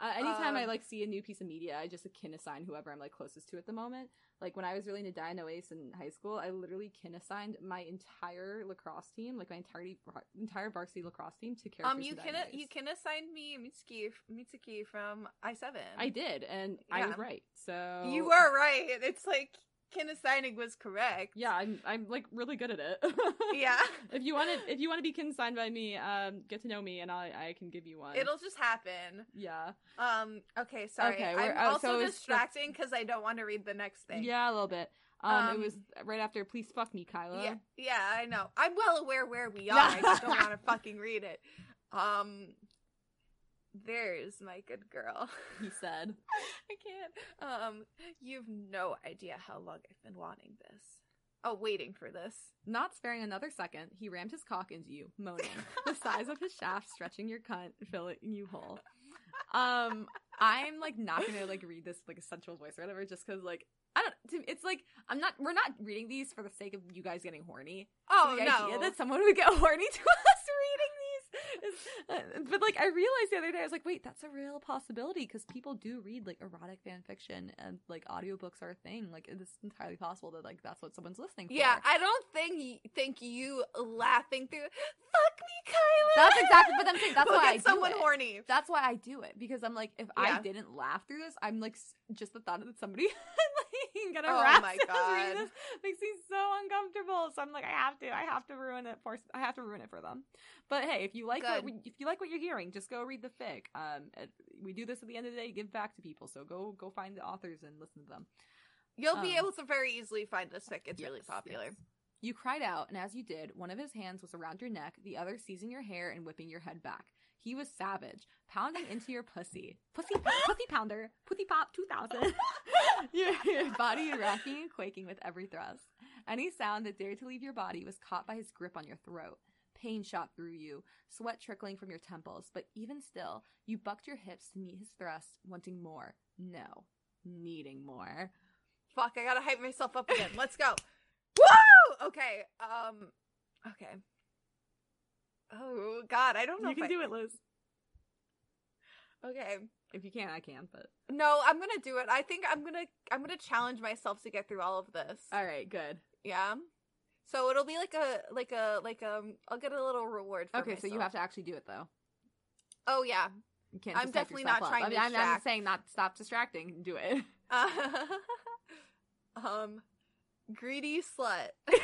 uh, anytime I Um, like see a new piece of media, I just kin assign whoever I'm like closest to at the moment. Like when I was really into Daiya no Ace in high school, I literally kin assigned my entire lacrosse team, like my entirety entire varsity lacrosse team, to characters. um you can you can assign me Mitsuki Mitsuki from I seven. I did, and I was right. So You were right. It's like kin assigning was correct. Yeah, I'm I'm like really good at it. Yeah. if you want to if you want to be consigned by me, um, get to know me and I I can give you one. It'll just happen. yeah Um. Okay. Sorry. Okay, I'm also so distracting because I don't want to read the next thing. yeah a little bit. Um, Um, it was right after please fuck me, Kylo. Yeah. Yeah. I know. I'm well aware where we are. I just don't want to fucking read it. Um. There's my good girl. He said. I can't. Um. You've no idea how long I've been wanting this. Oh, waiting for this. Not sparing another second, he rammed his cock into you, moaning, the size of his shaft stretching your cunt, filling you whole. Um, I'm like not gonna like read this like a sensual voice or whatever, just because like I don't. It's like I'm not. We're not reading these for the sake of you guys getting horny. Oh the no. idea that someone would get horny to us reading these is, uh, Uh, but like i realized the other day i was like wait that's a real possibility because people do read like erotic fan fiction and like audiobooks are a thing like it's entirely possible that like that's what someone's listening for yeah, I don't think think you laughing through. Fuck me, Kylo. That's exactly- but I'm saying that's Will why I do someone it. horny. that's why i do it because i'm like if i didn't laugh through this i'm like just the thought that somebody like get Oh my God. this makes me so uncomfortable so i'm like i have to i have to ruin it for i have to ruin it for them but hey if you like what we, if you like what you're hearing just go read the fic um we do this at the end of the day give back to people so go go find the authors and listen to them You'll be Um, able to very easily find this fic. It's really popular. yes. You cried out, and as you did, one of his hands was around your neck, the other seizing your hair and whipping your head back. He was savage, pounding into your pussy. Pussy, pussy pounder, pussy pop 2000. your, your body racking and quaking with every thrust. Any sound that dared to leave your body was caught by his grip on your throat. Pain shot through you, sweat trickling from your temples, but even still, you bucked your hips to meet his thrust, wanting more. No, needing more. Fuck, I gotta hype myself up again. Let's go. Woo! Okay. Um. Okay. Oh God, I don't know. You can I... do it, Liz. Okay. If you can't, I can, but. No, I'm gonna do it. I think I'm gonna I'm gonna challenge myself to get through all of this. All right, good. Yeah. So it'll be like a like a like um I'll get a little reward. For Okay, so you have to actually do it though. Oh yeah. You can't. I'm definitely not up. trying I to mean, I'm, I'm saying not stop distracting. Do it. Uh, um, greedy slut.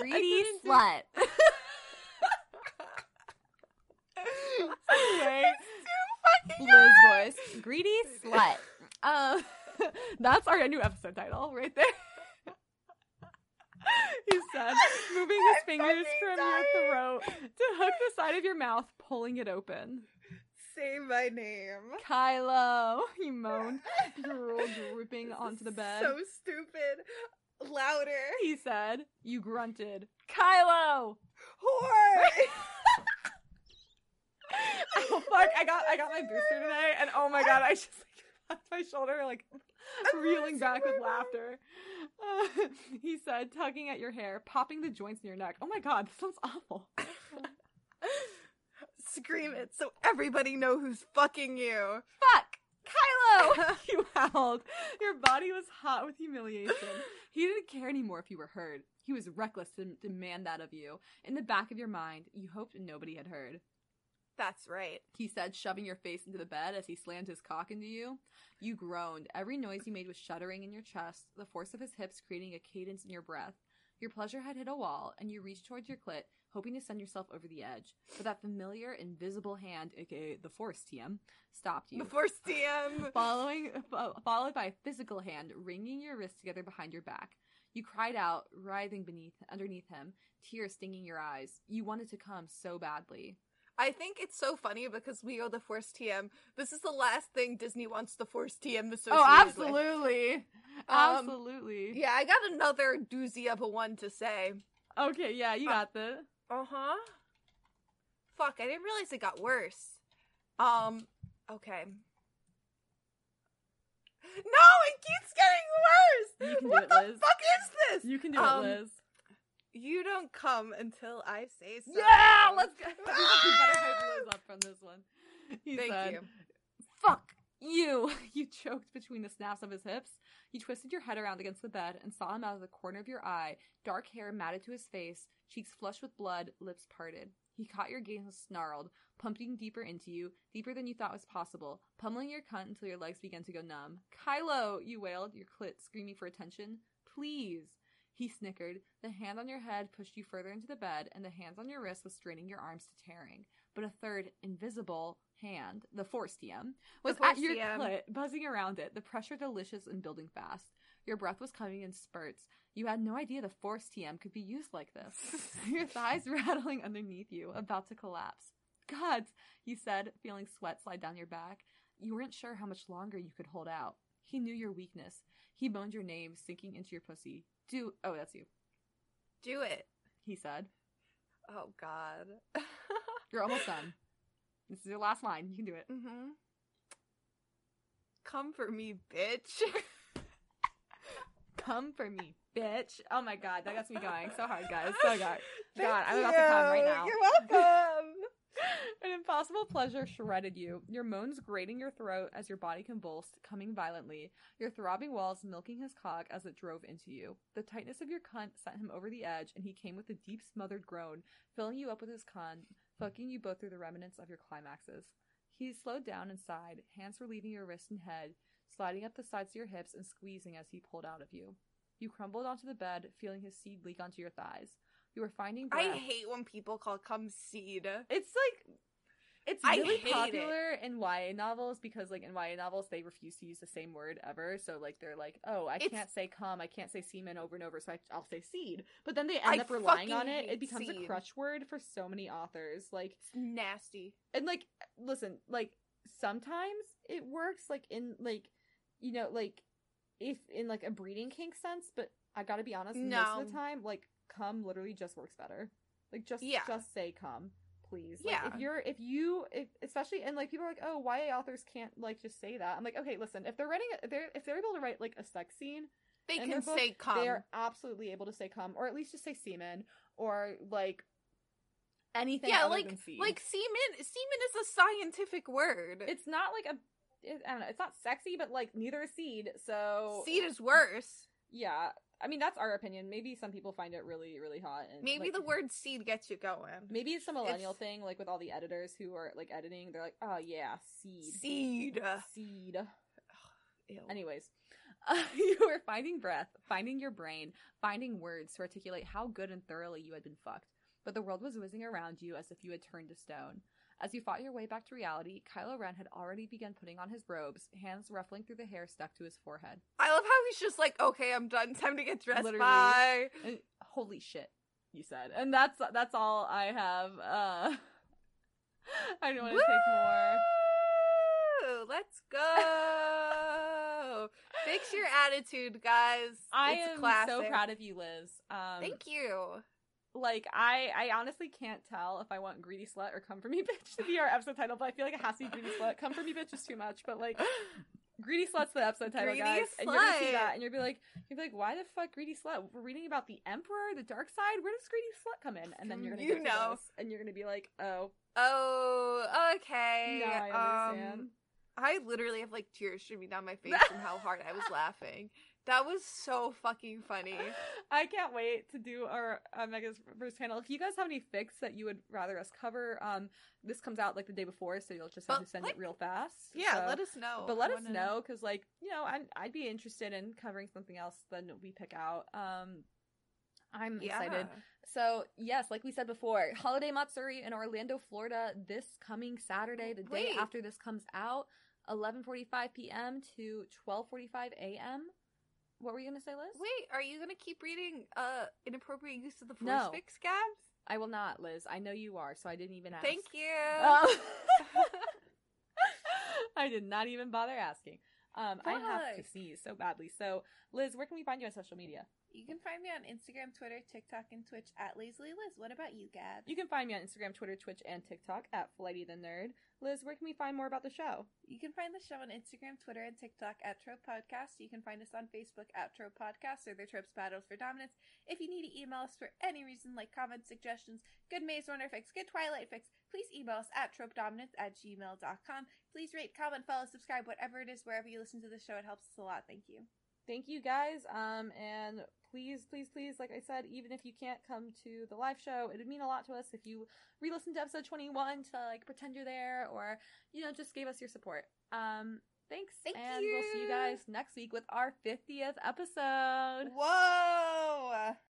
Greedy slut. Anyway, Liz voice. Greedy slut. Uh, that's our new episode title right there. he said, moving his I'm fingers from dying. your throat to hook the side of your mouth, pulling it open. Say my name. Kylo, he moaned, drool drooping onto the bed. So stupid. Louder. He said, You grunted. Kylo! Whore. oh fuck, I got I got my booster today and oh my god, I just like left my shoulder like reeling back with laughter. Uh, he said, tugging at your hair, popping the joints in your neck. Oh my god, this sounds awful. Scream it so everybody know who's fucking you. Fuck! You howled. Your body was hot with humiliation. He didn't care anymore if you were heard. He was reckless to demand that of you. In the back of your mind, you hoped nobody had heard. That's right. he said, shoving your face into the bed as he slammed his cock into you. You groaned. Every noise you made was shuddering in your chest, the force of his hips creating a cadence in your breath. Your pleasure had hit a wall, and you reached towards your clit, hoping to send yourself over the edge. But that familiar, invisible hand, aka the Force TM, stopped you. The force TM! Following, fo- followed by a physical hand wringing your wrists together behind your back. You cried out, writhing beneath, underneath him, tears stinging your eyes. You wanted to come so badly. I think it's so funny because we are the Force TM. This is the last thing Disney wants the Force TM associated Oh, with. absolutely. Um, absolutely. Yeah, I got another doozy of a one to say. Okay, yeah, you got this. Uh huh. Fuck, I didn't realize it got worse. Um, okay. No, it keeps getting worse. You can do what it, the Liz. fuck is this? You can do Um, it, Liz. You don't come until I say so. Yeah, let's go. we better hype Liz up from this one. He Thank said, you. Fuck you. You choked between the snaps of his hips. You twisted your head around against the bed and saw him out of the corner of your eye, dark hair matted to his face, cheeks flushed with blood, lips parted. He caught your gaze and snarled, pumping deeper into you, deeper than you thought was possible, pummeling your cunt until your legs began to go numb. Kylo, you wailed, your clit screaming for attention. Please. He snickered. The hand on your head pushed you further into the bed, and the hands on your wrist was straining your arms to tearing. But a third, invisible hand, the Force TM, was The at your TM. clit, buzzing around it, the pressure delicious and building fast. Your breath was coming in spurts. You had no idea the Force TM could be used like this. your thighs rattling underneath you, about to collapse. Gods, you said, feeling sweat slide down your back. You weren't sure how much longer you could hold out. He knew your weakness. He moaned your name, sinking into your pussy. Do oh, that's you. Do it. He said. Oh God. You're almost done. This is your last line. You can do it. mm-hmm. Come for me, bitch. Come for me, bitch. Oh my god, that gets me going so hard, guys. So good. God, I'm about to come right now. You're welcome. An impossible pleasure shredded you, your moans grating your throat as your body convulsed, coming violently, your throbbing walls milking his cock as it drove into you. The tightness of your cunt sent him over the edge, and he came with a deep smothered groan, filling you up with his cunt, fucking you both through the remnants of your climaxes. He slowed down and sighed, hands relieving your wrist and head, sliding up the sides of your hips and squeezing as he pulled out of you. You crumbled onto the bed, feeling his seed leak onto your thighs. You were finding breath. I hate when people call cum seed. It's like it's really hate it. popular in YA novels because like in YA novels they refuse to use the same word ever. So like they're like, oh, I It's- can't say cum, I can't say semen over and over, so I, I'll say seed. But then they end I up relying on it. It becomes a crutch word for so many authors. Like It's nasty. and like listen, like sometimes it works like in like you know like if in like a breeding kink sense, but I gotta be honest, most of the time like cum literally just works better. Like just Yeah. just say cum, please. Like, Yeah. if you're if you if especially and like people are like, oh, YA authors can't like just say that. I'm like, okay, listen, if they're writing if they're if they're able to write like a sex scene, They can book, say cum. they are absolutely able to say cum, or at least just say semen, or like anything yeah, like like semen. Semen is a scientific word. it's not like a it, I don't know, it's not sexy, but like neither is seed. So seed is worse. yeah. I mean that's our opinion. Maybe some people find it really, really hot. And Maybe like, the word seed gets you going. Maybe it's a millennial It's- thing, like with all the editors who are like editing. They're like, oh yeah, seed, Seed. seed. Ew. Anyways, uh, you were finding breath, finding your brain, finding words to articulate how good and thoroughly you had been fucked. But the world was whizzing around you as if you had turned to stone. As you fought your way back to reality, Kylo Ren had already begun putting on his robes, hands ruffling through the hair stuck to his forehead. I love how he's just like, okay, I'm done. Time to get dressed. Literally. Bye. And, holy shit, you said, and that's that's all I have. Uh, I don't want to take more. Let's go. Fix your attitude, guys. I it's am classic. so proud of you, Liz. Um, Thank you. Like I I honestly can't tell if I want greedy slut or come for me bitch to be our episode title, but I feel like it has to be greedy slut. Come for me bitch is too much, but like greedy slut's the episode title, Greedy guys. And you're gonna see that and you'll be like you'll be like, why the fuck greedy slut? We're reading about the emperor, the dark side. Where does greedy slut come in? And then you're gonna You know. this, and you're gonna be like, oh, Oh, okay. now I understand. Um, I literally have like tears streaming down my face from how hard I was laughing. That was so fucking funny. I can't wait to do our uh, Mega's first panel. If you guys have any fics that you would rather us cover, um, this comes out like the day before, so you'll just have But, to send like, it real fast. Yeah, So- let us know. but let us know because like you know I'm, i'd be interested in covering something else than we pick out um i'm Yeah. excited so yes like we said before holiday matsuri in orlando florida this coming saturday the day after this comes out 11:45 p.m. to 12:45 a.m. What were you gonna say, Liz? Wait, are you gonna keep reading uh inappropriate use of the force No. fics scabs? I will not, Liz. I know you are, so I didn't even ask. Thank you. Um, I did not even bother asking. Um, I have to sneeze so badly. So, Liz, where can we find you on social media? You can find me on Instagram, Twitter, TikTok, and Twitch at Lazily Liz. What about you, Gab? You can find me on Instagram, Twitter, Twitch, and TikTok at Flighty the Nerd. Liz, where can we find more about the show? You can find the show on Instagram, Twitter, and TikTok at Trope Podcast. You can find us on Facebook at Trope Podcast or the Tropes Battles for Dominance. If you need to email us for any reason, like comments, suggestions, good Maze Runner fics, good Twilight fics, please email us at tropedominance at gmail.com. Please rate, comment, follow, subscribe, whatever it is, wherever you listen to the show. It helps us a lot. Thank you. Thank you guys. Um, and please, please, please, like I said, even if you can't come to the live show, it would mean a lot to us if you re-listen to episode 21 to like pretend you're there or, you know, just gave us your support. Um, thanks. Thank and we'll see you you. guys next week with our 50th episode. Whoa!